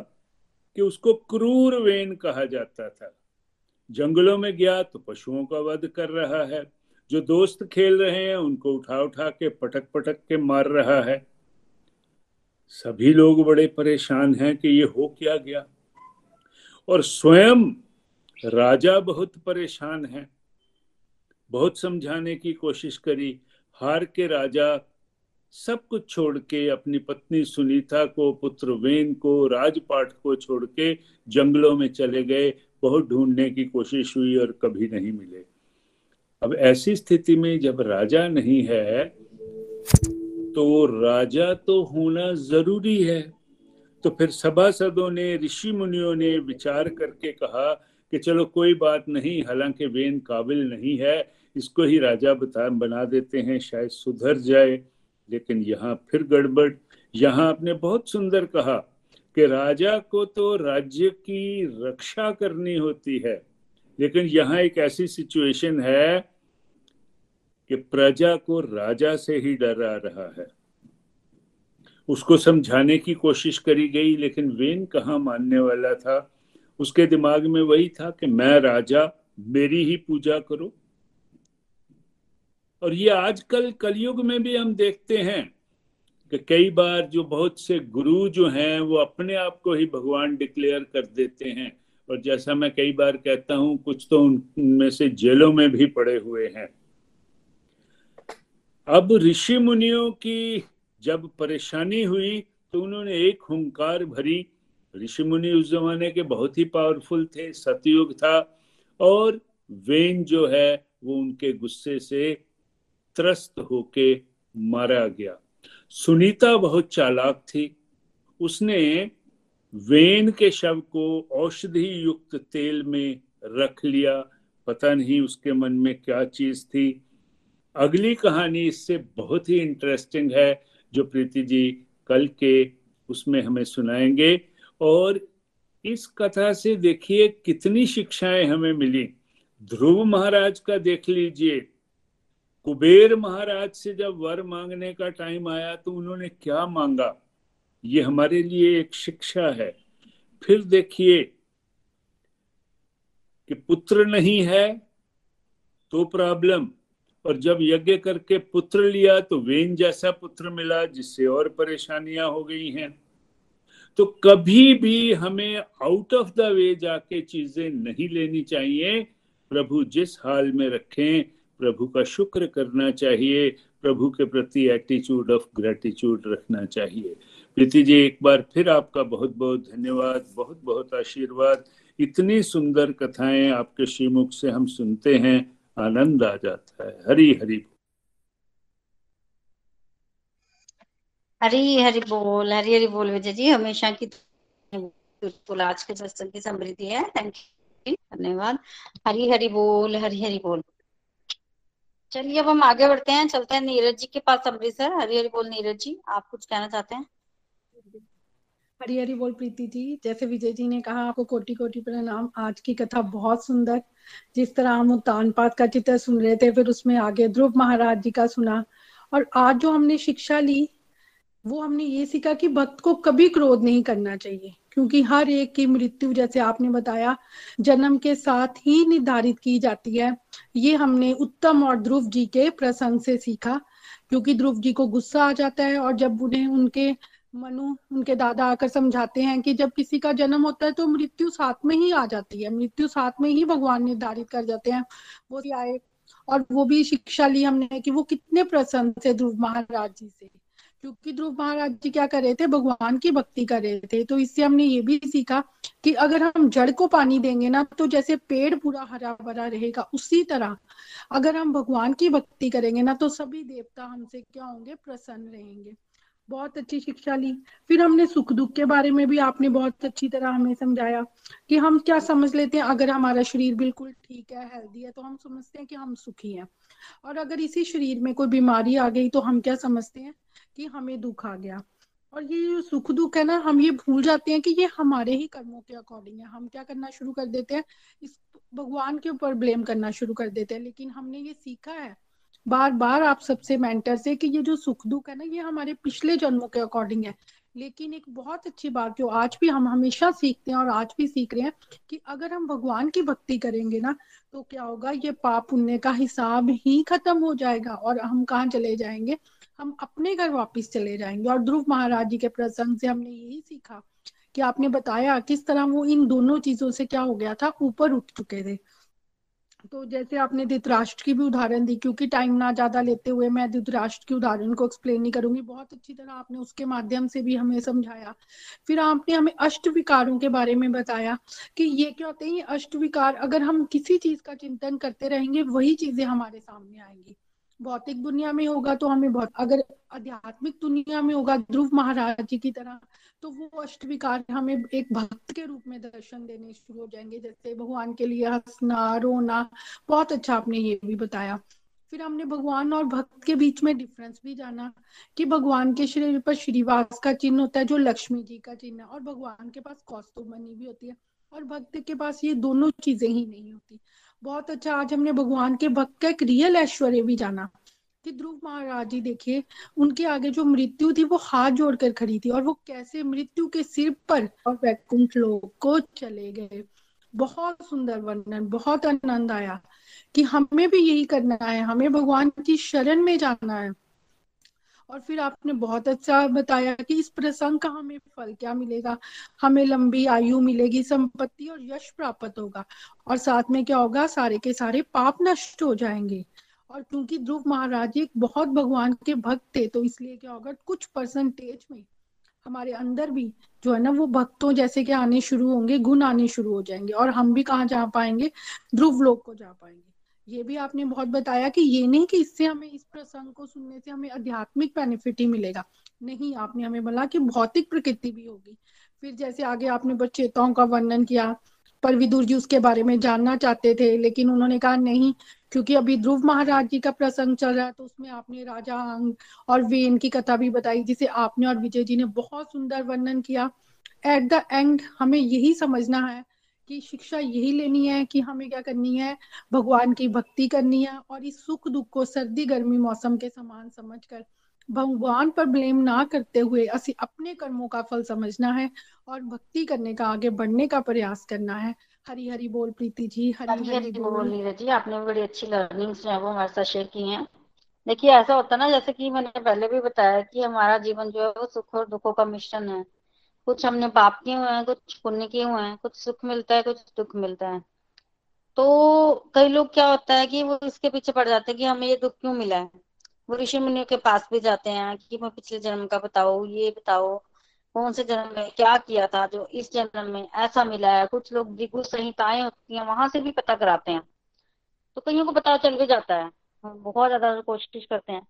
B: कि उसको क्रूर वेन कहा जाता था। जंगलों में गया तो पशुओं का वध कर रहा है। जो दोस्त खेल रहे हैं, उनको उठा उठा के पटक पटक के मार रहा है। सभी लोग बड़े परेशान हैं कि ये हो क्या गया। और स्वयं राजा बहुत परेशान है। बहुत समझाने की कोशिश करी। हार के राजा सब कुछ छोड़ के, अपनी पत्नी सुनीता को, पुत्र वेन को, राजपाट को छोड़ के जंगलों में चले गए। बहुत ढूँढने की कोशिश हुई और कभी नहीं मिले। अब ऐसी स्थिति में जब राजा नहीं है तो राजा तो होना ज़रूरी है। तो फिर सभासदों ने, ऋषि मुनियों ने विचार करके कहा कि चलो कोई बात नहीं, हालाँकि वेन काबिल नहीं है इसको ही राजा बता बना देते हैं, शायद सुधर जाए। लेकिन यहाँ फिर गड़बड़। यहाँ आपने बहुत सुंदर कहा कि राजा को तो राज्य की रक्षा करनी होती है। लेकिन यहाँ एक ऐसी सिचुएशन है कि प्रजा को राजा से ही डर आ रहा है। उसको समझाने की कोशिश करी गई, लेकिन वेन कहा मानने वाला था? उसके दिमाग में वही था कि मैं राजा, मेरी ही पूजा करो। और ये आजकल कलयुग में भी हम देखते हैं कि कई बार जो बहुत से गुरु जो हैं, वो अपने आप को ही भगवान डिक्लेयर कर देते हैं। और जैसा मैं कई बार कहता हूँ, कुछ तो उनमें से जेलों में भी पड़े हुए हैं। अब ऋषि मुनियों की जब परेशानी हुई तो उन्होंने एक हुंकार भरी। ऋषि मुनि उस जमाने के बहुत ही पावरफुल थे, सतयुग था, और वेन जो है, वो उनके गुस्से से त्रस्त होके मारा गया। सुनीता बहुत चालाक थी। उसने वेन के शव को औषधि युक्त तेल में रख लिया। पता नहीं उसके मन में क्या चीज़ थी। अगली कहानी इससे बहुत ही इंटरेस्टिंग है, जो प्रीति जी कल के उसमें हमें सुनाएँगे। और इस कथा से देखिए कितनी शिक्षाएँ हमें मिली। ध्रुव महाराज का देख लीजिए। कुबेर महाराज से जब वर मांगने का टाइम आया तो उन्होंने क्या मांगा? ये हमारे लिए एक शिक्षा है। फिर देखिए कि पुत्र नहीं है तो प्रॉब्लम और जब यज्ञ करके पुत्र लिया तो वेन जैसा पुत्र मिला, जिससे और परेशानियाँ हो गई हैं। तो कभी भी हमें आउट ऑफ़ द वे जाके चीज़ें नहीं लेनी चाहिए, प्रभु जिस हाल में रखें प्रभु का शुक्र करना चाहिए, प्रभु के प्रति एटीट्यूड ऑफ़ ग्रेटिट्यूड रखना चाहिए। प्रीति जी, एक बार फिर आपका बहुत बहुत धन्यवाद बहुत बहुत आशीर्वाद। इतनी सुंदर कथाएँ आपके श्रीमुख से हम सुनते हैं, आनंद आ जाता है। हरी हरी
A: हरी हरी बोल, हरी हरी बोल विजय जी, हमेशा की बिल्कुल आज के सत्संग की समृद्धि है। थैंक यू धन्यवाद। हरी हरी बोल, हरी हरी बोल। चलिए, अब हम आगे बढ़ते हैं। चलते हैं नीरज जी के पास, अमृतसर। हरी हरी बोल, नीरज जी, आप कुछ कहना चाहते हैं?
C: हरी हरी बोल, प्रीति जी। जैसे विजय जी ने कहा, आपको कोटि कोटि प्रणाम। आज की कथा बहुत सुंदर। जिस तरह हम उत्तान पात का चित्र सुन रहे थे, फिर उसमें आगे ध्रुव महाराज जी का सुना। और आज जो हमने शिक्षा ली, वो हमने ये सीखा कि भक्त को कभी क्रोध नहीं करना चाहिए। क्योंकि हर एक की मृत्यु, जैसे आपने बताया, जन्म के साथ ही निर्धारित की जाती है। ये हमने उत्तम और ध्रुव जी के प्रसंग से सीखा, क्योंकि ध्रुव जी को गुस्सा आ जाता है और जब उन्हें उनके मनु, उनके दादा आकर समझाते हैं कि जब किसी का जन्म होता है तो मृत्यु साथ में ही आ जाती है, मृत्यु साथ में ही भगवान निर्धारित कर जाते हैं, वो आए और वो भी शिक्षा ली हमने कि वो कितने प्रसन्न थे ध्रुव महाराज जी से। क्योंकि ध्रुव महाराज जी क्या कर रहे थे? भगवान की भक्ति कर रहे थे। तो इससे हमने ये भी सीखा कि अगर हम जड़ को पानी देंगे ना तो जैसे पेड़ पूरा हरा भरा रहेगा, उसी तरह अगर हम भगवान की भक्ति करेंगे ना तो सभी देवता हमसे क्या होंगे? प्रसन्न रहेंगे। बहुत अच्छी शिक्षा ली। फिर हमने सुख दुख के बारे में भी आपने बहुत अच्छी तरह हमें समझाया कि हम क्या समझ लेते हैं। अगर हमारा शरीर बिल्कुल ठीक है हेल्दी है तो हम समझते हैं कि हम सुखी हैं। और अगर इसी शरीर में कोई बीमारी आ गई तो हम क्या समझते हैं? कि हमें दुख आ गया। और ये जो सुख दुख है ना, हम ये भूल जाते हैं कि ये हमारे ही कर्मों के अकॉर्डिंग है। हम क्या करना शुरू कर देते हैं? इस भगवान के ऊपर ब्लेम करना शुरू कर देते हैं। लेकिन हमने ये सीखा है बार बार आप सबसे मेंटर से कि ये जो सुख दुख है ना, ये हमारे पिछले जन्मों के अकॉर्डिंग है। लेकिन एक बहुत अच्छी बात जो आज भी हम हमेशा सीखते हैं और आज भी सीख रहे हैं कि अगर हम भगवान की भक्ति करेंगे ना तो क्या होगा? ये पाप पुण्य का हिसाब ही खत्म हो जाएगा और हम कहाँ चले जाएँगे? हम अपने घर वापस चले जाएँगे। और ध्रुव महाराज जी के प्रसंग से हमने यही सीखा कि आपने बताया किस तरह वो इन दोनों चीज़ों से क्या हो गया था, ऊपर उठ चुके थे। तो जैसे आपने धृतराष्ट्र की भी उदाहरण दी, क्योंकि टाइम ना ज़्यादा लेते हुए मैं धृतराष्ट्र की उदाहरण को एक्सप्लेन नहीं करूँगी। बहुत अच्छी तरह आपने उसके माध्यम से भी हमें समझाया। फिर आपने हमें अष्ट विकारों के बारे में बताया कि ये क्या होते हैं अष्ट विकार अगर हम किसी चीज़ का चिंतन करते रहेंगे, वही चीज़ें हमारे सामने आएँगी। भौतिक दुनिया में होगा तो हमें बहुत, अगर आध्यात्मिक दुनिया में होगा, ध्रुव महाराज जी की तरह तो वो अष्ट विकार हमें एक भक्त के रूप में दर्शन देने शुरू हो जाएँगे। जैसे भगवान के लिए हंसना, रोना, बहुत अच्छा आपने ये भी बताया। फिर हमने भगवान और भक्त के बीच में डिफरेंस भी जाना कि भगवान के शरीर पर श्रीवास का चिन्ह होता है, जो लक्ष्मी जी का चिन्ह है, और भगवान के पास कौस्तुभमणि भी होती है, और भक्त के पास ये दोनों चीज़ें ही नहीं होती। बहुत अच्छा आज हमने भगवान के भक्त का एक रियल ऐश्वर्य भी जाना कि ध्रुव महाराज जी देखिए, उनके आगे जो मृत्यु थी, वो हाथ जोड़कर खड़ी थी और वो कैसे मृत्यु के सिर पर और वैकुंठ लोग को चले गए। बहुत सुंदर वर्णन, बहुत आनंद आया कि हमें भी यही करना है, हमें भगवान की शरण में जाना है। और फिर आपने बहुत अच्छा बताया कि इस प्रसंग का हमें फल क्या मिलेगा, हमें लंबी आयु मिलेगी, संपत्ति और यश प्राप्त होगा और साथ में क्या होगा, सारे के सारे पाप नष्ट हो जाएँगे। और क्योंकि ध्रुव महाराज एक बहुत भगवान के भक्त थे तो इसलिए क्या होगा, कुछ परसेंटेज में हमारे अंदर भी जो है ना, वो भक्तों जैसे कि आने शुरू होंगे, गुण आने शुरू हो जाएँगे और हम भी कहाँ जा पाएँगे, ध्रुव लोक को जा पाएँगे। ये भी आपने बहुत बताया कि ये नहीं कि इससे हमें इस प्रसंग को सुनने से हमें आध्यात्मिक बेनिफिट ही मिलेगा। नहीं, आपने हमें बोला कि भौतिक प्रकृति भी होगी। फिर जैसे आगे आपने बच्चेताओं का वर्णन किया पर विदुर जी उसके बारे में जानना चाहते थे, लेकिन उन्होंने कहा, नहीं, क्योंकि अभी ध्रुव महाराज जी का प्रसंग चल रहा है तो उसमें आपने राजा अंग और वेन की कथा भी बताई, जिसे आपने और विजय जी ने बहुत सुंदर वर्णन किया। एट द एंड हमें यही समझना है कि शिक्षा यही लेनी है कि हमें क्या करनी है? भगवान की भक्ति करनी है और इस सुख दुख को सर्दी गर्मी मौसम के समान समझकर भगवान पर ब्लेम ना करते हुए असि अपने कर्मों का फल समझना है और भक्ति करने का आगे बढ़ने का प्रयास करना है। हरी हरी बोल प्रीति जी हरी हरी बोल।
A: नीरज जी आपने बड़ी अच्छी लर्निंग्स जो है वो हमारे साथ शेयर की हैं। देखिए ऐसा होता है ना जैसे कि मैंने पहले भी बताया कि हमारा जीवन जो है वो सुख और दुखों का मिश्रण है। कुछ हमने पाप किए हुए हैं, कुछ पुण्य किए हुए हैं, कुछ सुख मिलता है, कुछ दुख मिलता है। तो कई लोग क्या होता है कि वो इसके पीछे पड़ जाते हैं कि हमें ये दुख क्यों मिला है? वो ऋषि मुनियों के पास भी जाते हैं कि मैं पिछले जन्म का बताओ ये बताओ, कौन से जन्म में क्या किया था जो इस जन्म में ऐसा मिला है? कुछ लोग भृगु संहिताएँ होती हैं, वहाँ से भी पता कराते हैं। तो कईयों को पता चल भी जाता है। बहुत ज़्यादा कोशिश करते हैं।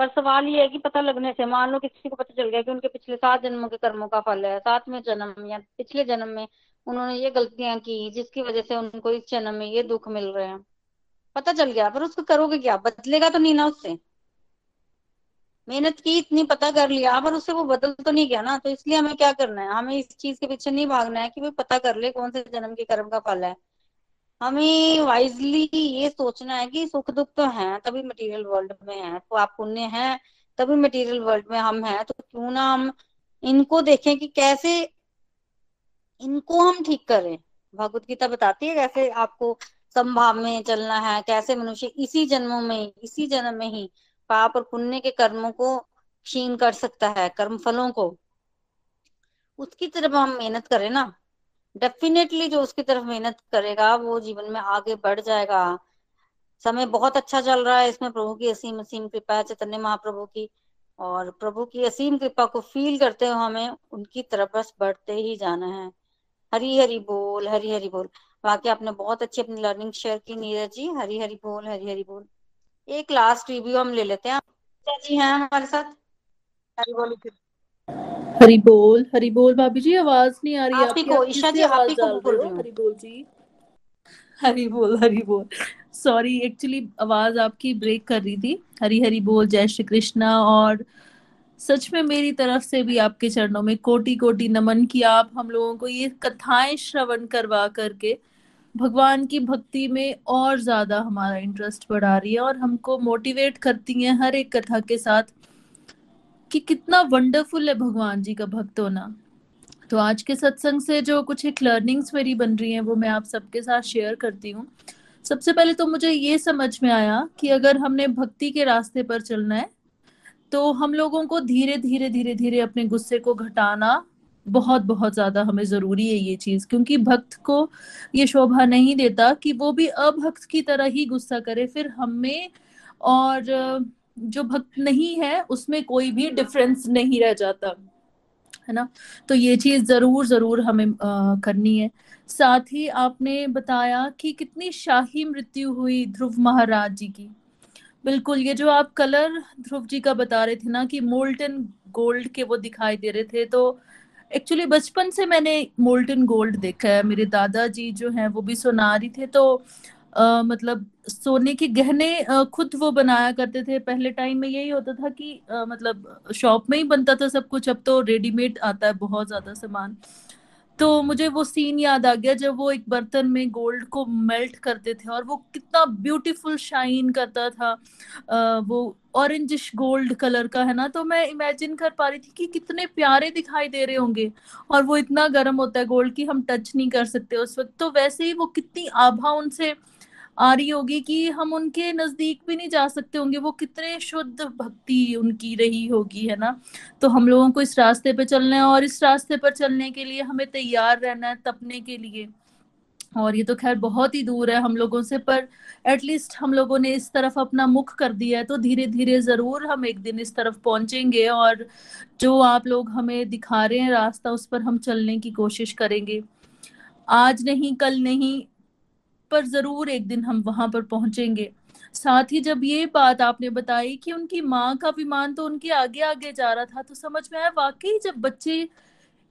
A: पर सवाल ये है कि पता लगने से, मान लो किसी को पता चल गया कि उनके पिछले सात जन्मों के कर्मों का फल है, सातवें जन्म या पिछले जन्म में उन्होंने ये गलतियाँ की जिसकी वजह से उनको इस जन्म में ये दुख मिल रहे हैं। पता चल गया, पर उसको करोगे क्या? बदलेगा तो नहीं ना उससे? मेहनत की, इतनी पता कर लिया, पर उससे वो बदल तो नहीं गया ना। तो इसलिए हमें क्या करना है? हमें इस चीज़ के पीछे नहीं भागना है कि वो पता कर ले कौन से जन्म के कर्म का फल है। हमें वाइजली ये सोचना है कि सुख दुख तो है, तभी मटेरियल वर्ल्ड में है तो आप पुण्य है, तभी मटेरियल वर्ल्ड में हम हैं तो क्यों ना हम इनको देखें कि कैसे इनको हम ठीक करें। भगवत गीता बताती है कैसे आपको संभाव में चलना है, कैसे मनुष्य इसी जन्मों में, इसी जन्म में ही पाप और पुण्य के कर्मों को क्षीण कर सकता है कर्म फलों को। उसकी तरफ़ हम मेहनत करें ना। डेफिनेटली जो उसकी तरफ़ मेहनत करेगा, वो जीवन में आगे बढ़ जाएगा। समय बहुत अच्छा चल रहा है इसमें प्रभु की असीम असीम कृपा है, चैतन्य महाप्रभु की। और प्रभु की असीम कृपा को फील करते हुए हमें उनकी तरफ़ बस बढ़ते ही जाना है। हरी हरी बोल हरी हरी बोल। बाकी आपने बहुत अच्छी अपनी लर्निंग शेयर की नीरज जी। हरी हरी बोल हरी हरी बोल। एक लास्ट रिव्यू हम ले लेते हैं। जी हैं हमारे साथ? हरी बोल
D: हरी बोल हरी बोल भाभी जी आवाज़ नहीं आ रही
A: आप ही को ईशा जी ही को बोल रही
D: हरी बोल जी। हरी बोल हरी बोल। सॉरी एक्चुअली आवाज़ आपकी ब्रेक कर रही थी। हरी हरी बोल जय श्री कृष्णा और सच में मेरी तरफ़ से भी आपके चरणों में कोटि कोटि नमन की आप हम लोगों को ये कथाएँ श्रवण करवा करके। भगवान की भक्ति में और ज़्यादा हमारा इंटरेस्ट बढ़ा रही है और हमको मोटिवेट करती हैं हर एक कथा के साथ। कि कितना वंडरफुल है भगवान जी का भक्त होना। तो आज के सत्संग से जो कुछ एक लर्निंग्स मेरी बन रही हैं, वो मैं आप सबके साथ शेयर करती हूँ। सबसे पहले तो मुझे ये समझ में आया कि अगर हमने भक्ति के रास्ते पर चलना है तो हम लोगों को धीरे धीरे धीरे धीरे अपने गुस्से को घटाना बहुत बहुत ज़्यादा हमें ज़रूरी है ये चीज़, क्योंकि भक्त को ये शोभा नहीं देता कि वो भी अभक्त की तरह ही गुस्सा करे, फिर हमें और जो भक्त नहीं है उसमें कोई भी डिफरेंस नहीं रह जाता है ना? तो ये चीज़ ज़रूर ज़रूर हमें आ, करनी है। साथ ही आपने बताया कि कितनी शाही मृत्यु हुई ध्रुव महाराज जी की। बिल्कुल ये जो आप कलर ध्रुव जी का बता रहे थे ना कि मोल्टन गोल्ड के वो दिखाई दे रहे थे तो एक्चुअली बचपन से मैंने मोल्टन गोल्ड देखा है। मेरे दादाजी जो हैं वो भी सोनारी थे तो मतलब सोने के गहने खुद वो बनाया करते थे। पहले टाइम में यही होता था कि मतलब शॉप में ही बनता था सब कुछ। अब तो रेडीमेड आता है बहुत ज़्यादा सामान। तो मुझे वो सीन याद आ गया जब वो एक बर्तन में गोल्ड को मेल्ट करते थे और वो कितना ब्यूटीफुल शाइन करता था। वो ऑरेंजिश गोल्ड कलर का, है ना? तो मैं इमेजिन कर पा रही थी कि कितने प्यारे दिखाई दे रहे होंगे। और वो इतना गर्म होता है गोल्ड की, हम टच नहीं कर सकते। उस वक्त तो वैसे ही वो कितनी आभा उनसे आ रही होगी कि हम उनके नज़दीक भी नहीं जा सकते होंगे। वो कितने शुद्ध भक्ति उनकी रही होगी, है ना? तो हम लोगों को इस रास्ते पर चलना है और इस रास्ते पर चलने के लिए हमें तैयार रहना है तपने के लिए। और ये तो खैर बहुत ही दूर है हम लोगों से, पर एटलीस्ट हम लोगों ने इस तरफ़ अपना मुख कर दिया है। तो धीरे धीरे ज़रूर हम एक दिन इस तरफ़ पहुँचेंगे और जो आप लोग हमें दिखा रहे हैं रास्ता, उस पर हम चलने की कोशिश करेंगे। आज नहीं, कल नहीं पर ज़रूर एक दिन हम वहाँ पर पहुँचेंगे। साथ ही जब ये बात आपने बताई कि उनकी माँ का विमान तो उनके आगे आगे जा रहा था तो समझ में आया वाकई जब बच्चे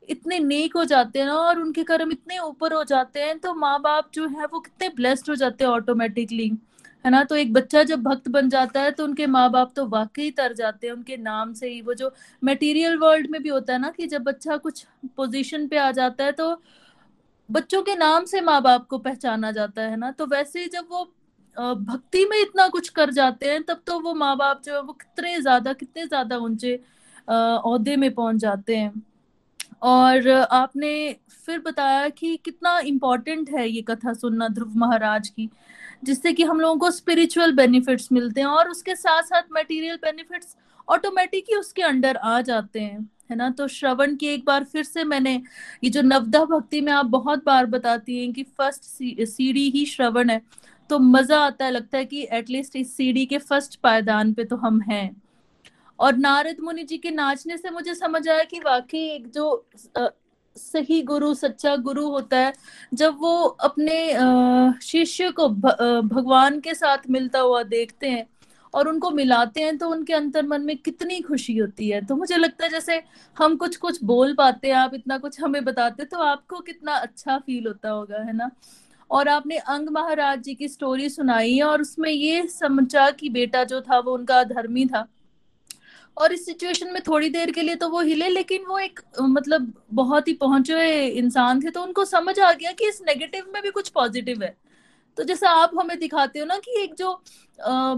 D: इतने नेक हो जाते हैं ना और उनके कर्म इतने ऊपर हो जाते हैं तो माँ बाप जो है वो कितने ब्लेस्ड हो जाते हैं ऑटोमेटिकली है ना? तो एक बच्चा जब भक्त बन जाता है तो उनके माँ बाप तो वाकई तर जाते हैं, उनके नाम से ही। वो जो मटेरियल वर्ल्ड में भी होता है ना कि जब बच्चा कुछ पोजीशन पे आ जाता है तो बच्चों के नाम से माँ बाप को पहचाना जाता है ना? तो वैसे जब वो भक्ति में इतना कुछ कर जाते हैं, तब तो वो माँ बाप जो है वो कितने ज़्यादा कितने ज़्यादा ऊँचे अहदे में पहुँच जाते हैं। और आपने फिर बताया कि कितना इम्पोर्टेंट है ये कथा सुनना ध्रुव महाराज की, जिससे कि हम लोगों को स्पिरिचुअल बेनिफिट्स मिलते हैं और उसके साथ साथ मटेरियल बेनिफिट्स ऑटोमेटिक ही उसके अंडर आ जाते हैं। है ना? तो श्रवण की एक बार फिर से मैंने ये जो नवदा भक्ति में आप बहुत बार बताती हैं कि फ़र्स्ट सीढ़ी ही श्रवण है तो मज़ा आता है, लगता है कि एटलीस्ट इस सीढ़ी के फ़र्स्ट पायदान पे तो हम हैं। और नारद मुनि जी के नाचने से मुझे समझ आया कि वाकई एक जो सही गुरु, सच्चा गुरु होता है, जब वो अपने शिष्य को भगवान के साथ मिलता हुआ देखते हैं और उनको मिलाते हैं तो उनके अंतर मन में कितनी खुशी होती है। तो मुझे लगता है जैसे हम कुछ कुछ बोल पाते हैं, आप इतना कुछ हमें बताते तो आपको कितना अच्छा फील होता होगा, है ना? और आपने अंग महाराज जी की स्टोरी सुनाई है और उसमें ये समझा कि बेटा जो था वो उनका धर्मी था। और इस सिचुएशन में थोड़ी देर के लिए तो वो हिले, लेकिन वो एक मतलब बहुत ही पहुँचे हुए इंसान थे तो उनको समझ आ गया कि इस नेगेटिव में भी कुछ पॉजिटिव है। तो जैसा आप हमें दिखाते हो ना कि एक जो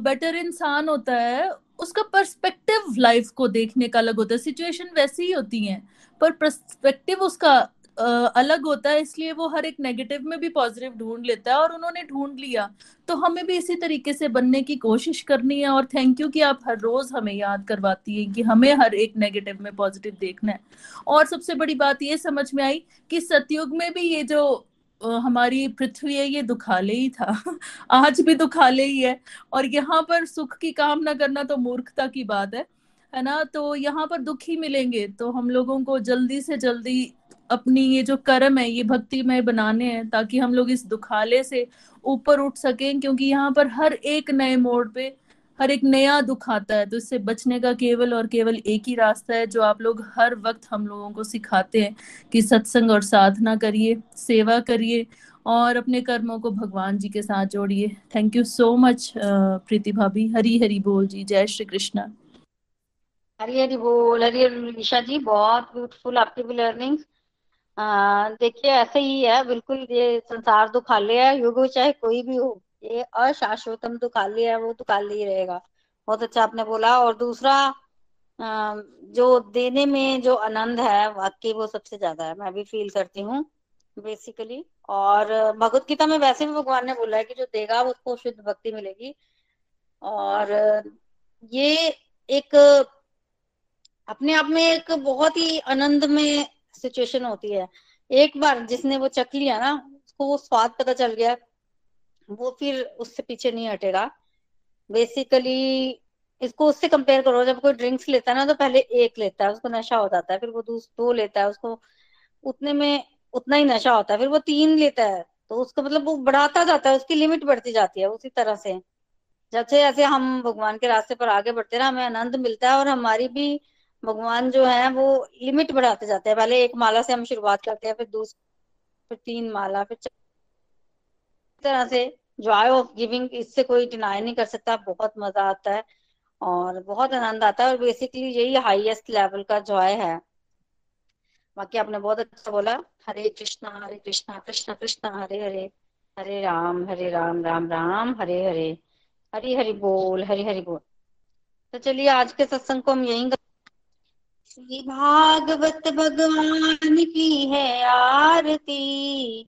D: बेटर इंसान होता है, उसका पर्सपेक्टिव लाइफ को देखने का अलग होता है। सिचुएशन वैसी ही होती है, पर पर्सपेक्टिव उसका अलग होता है, इसलिए वो हर एक नेगेटिव में भी पॉजिटिव ढूंढ लेता है और उन्होंने ढूंढ लिया। तो हमें भी इसी तरीके से बनने की कोशिश करनी है और थैंक यू कि आप हर रोज हमें याद करवाती हैं कि हमें हर एक नेगेटिव में पॉजिटिव देखना है। और सबसे बड़ी बात ये समझ में आई कि सतयुग में भी ये जो हमारी पृथ्वी है, ये दुखाले ही था। आज भी दुखाले ही है। और यहाँ पर सुख की कामना करना तो मूर्खता की बात है है ना? तो यहाँ पर दुख ही मिलेंगे। तो हम लोगों को जल्दी से जल्दी अपनी ये जो कर्म है, ये भक्ति में बनाने हैं, ताकि हम लोग इस दुखाले से ऊपर उठ सकें, क्योंकि यहाँ पर हर एक नए मोड़ पे हर एक नया दुख आता है तो इससे बचने का केवल और केवल एक ही रास्ता है, जो आप लोग हर वक्त हम लोगों को सिखाते हैं कि सत्संग और साधना करिए, सेवा करिए और अपने कर्मों को भगवान जी के साथ जोड़िए। Thank you so much Preeti भाभी। हरी हरी बोल जी। जय श्री कृष्णा।
A: हरी हरी बोल। हरी हरी निशा जी, बहुत ब्यूटीफुल आपकी भी लर्निंग देखिए ऐसे ही है, बिल्कुल ये संसार दुखाले है, युग चाहे कोई भी हो। ये अशाश्वतम तो दुखाली है, वो दुखाली ही रहेगा। बहुत अच्छा आपने बोला। और दूसरा जो देने में जो आनंद है, वाकई वो सबसे ज़्यादा है। मैं भी फील करती हूँ बेसिकली और भगवत गीता में वैसे भी भगवान ने बोला है कि जो देगा, उसको शुद्ध भक्ति मिलेगी। और ये एक, अपने आप में एक बहुत ही आनंद में सिचुएशन होती है। एक बार जिसने वो चख लिया ना, उसको वो स्वाद पता चल गया। वो फिर उससे पीछे नहीं हटेगा। बेसिकली इसको उससे कंपेयर करो, जब कोई ड्रिंक्स लेता है ना तो पहले एक लेता है, उसको नशा हो जाता है, फिर वो दो लेता है, उसको उतने में उतना ही नशा होता है, फिर वो तीन लेता है तो उसको मतलब वो बढ़ाता जाता है, उसकी लिमिट बढ़ती जाती है, उसी तरह से। जब से ऐसे हम भगवान के रास्ते पर आगे बढ़ते ना, हमें आनंद मिलता है और हमारी भी भगवान जो है, वो लिमिट बढ़ाते जाते हैं। पहले एक माला से हम शुरुआत करते हैं, फिर दूसरी फिर तीन माला, फिर तरह से जॉय ऑफ़ गिविंग इससे कोई डिनाई नहीं कर सकता, बहुत मज़ा आता है और बहुत आनंद आता है और बेसिकली यही हाईएस्ट लेवल का जॉय है। बाकी आपने बहुत अच्छा बोला, हरे कृष्णा हरे कृष्णा, कृष्ण कृष्ण, हरे हरे हरे राम हरे राम राम राम, हरे हरे, हरी हरि बोल, हरी हरि बोल। तो चलिए आज के सत्संग को हम यही श्री भागवत भगवान की है आरती।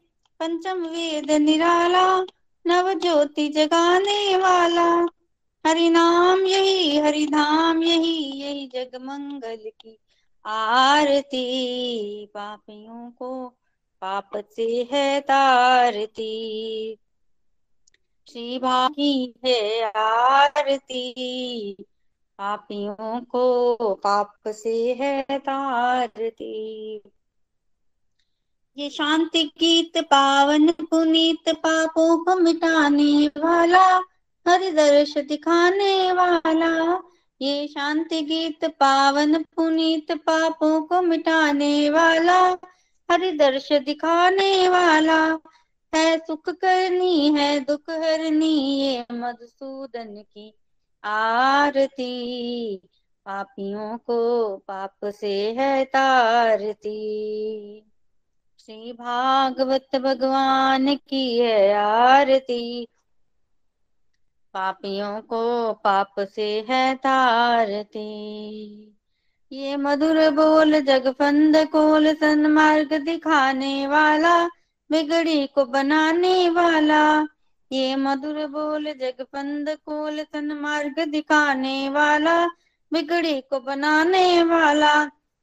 A: पंचम वेद निराला नव ज्योति जगाने वाला। हरि नाम यही, हरि धाम यही यही जग मंगल की आरती। पापियों को पाप से है तारती। श्री भागी है आरती। पापियों को पाप से है तारती। ये शांति गीत पावन पुनीत पापों को मिटाने वाला हर दर्श दिखाने वाला। ये शांति गीत पावन पुनीत पापों को मिटाने वाला हर दर्श दिखाने वाला। है सुख करनी, है दुख हरनी, ये मधुसूदन की आरती। पापियों को पाप से है तारती। श्री भागवत भगवान की है आरती। पापियों को पाप से है तारती। ये मधुर बोल जगफंद कोल सन्मार्ग दिखाने वाला, बिगड़ी को बनाने वाला। ये मधुर बोल जगफंद कोल सन्मार्ग दिखाने वाला, बिगड़ी को बनाने वाला।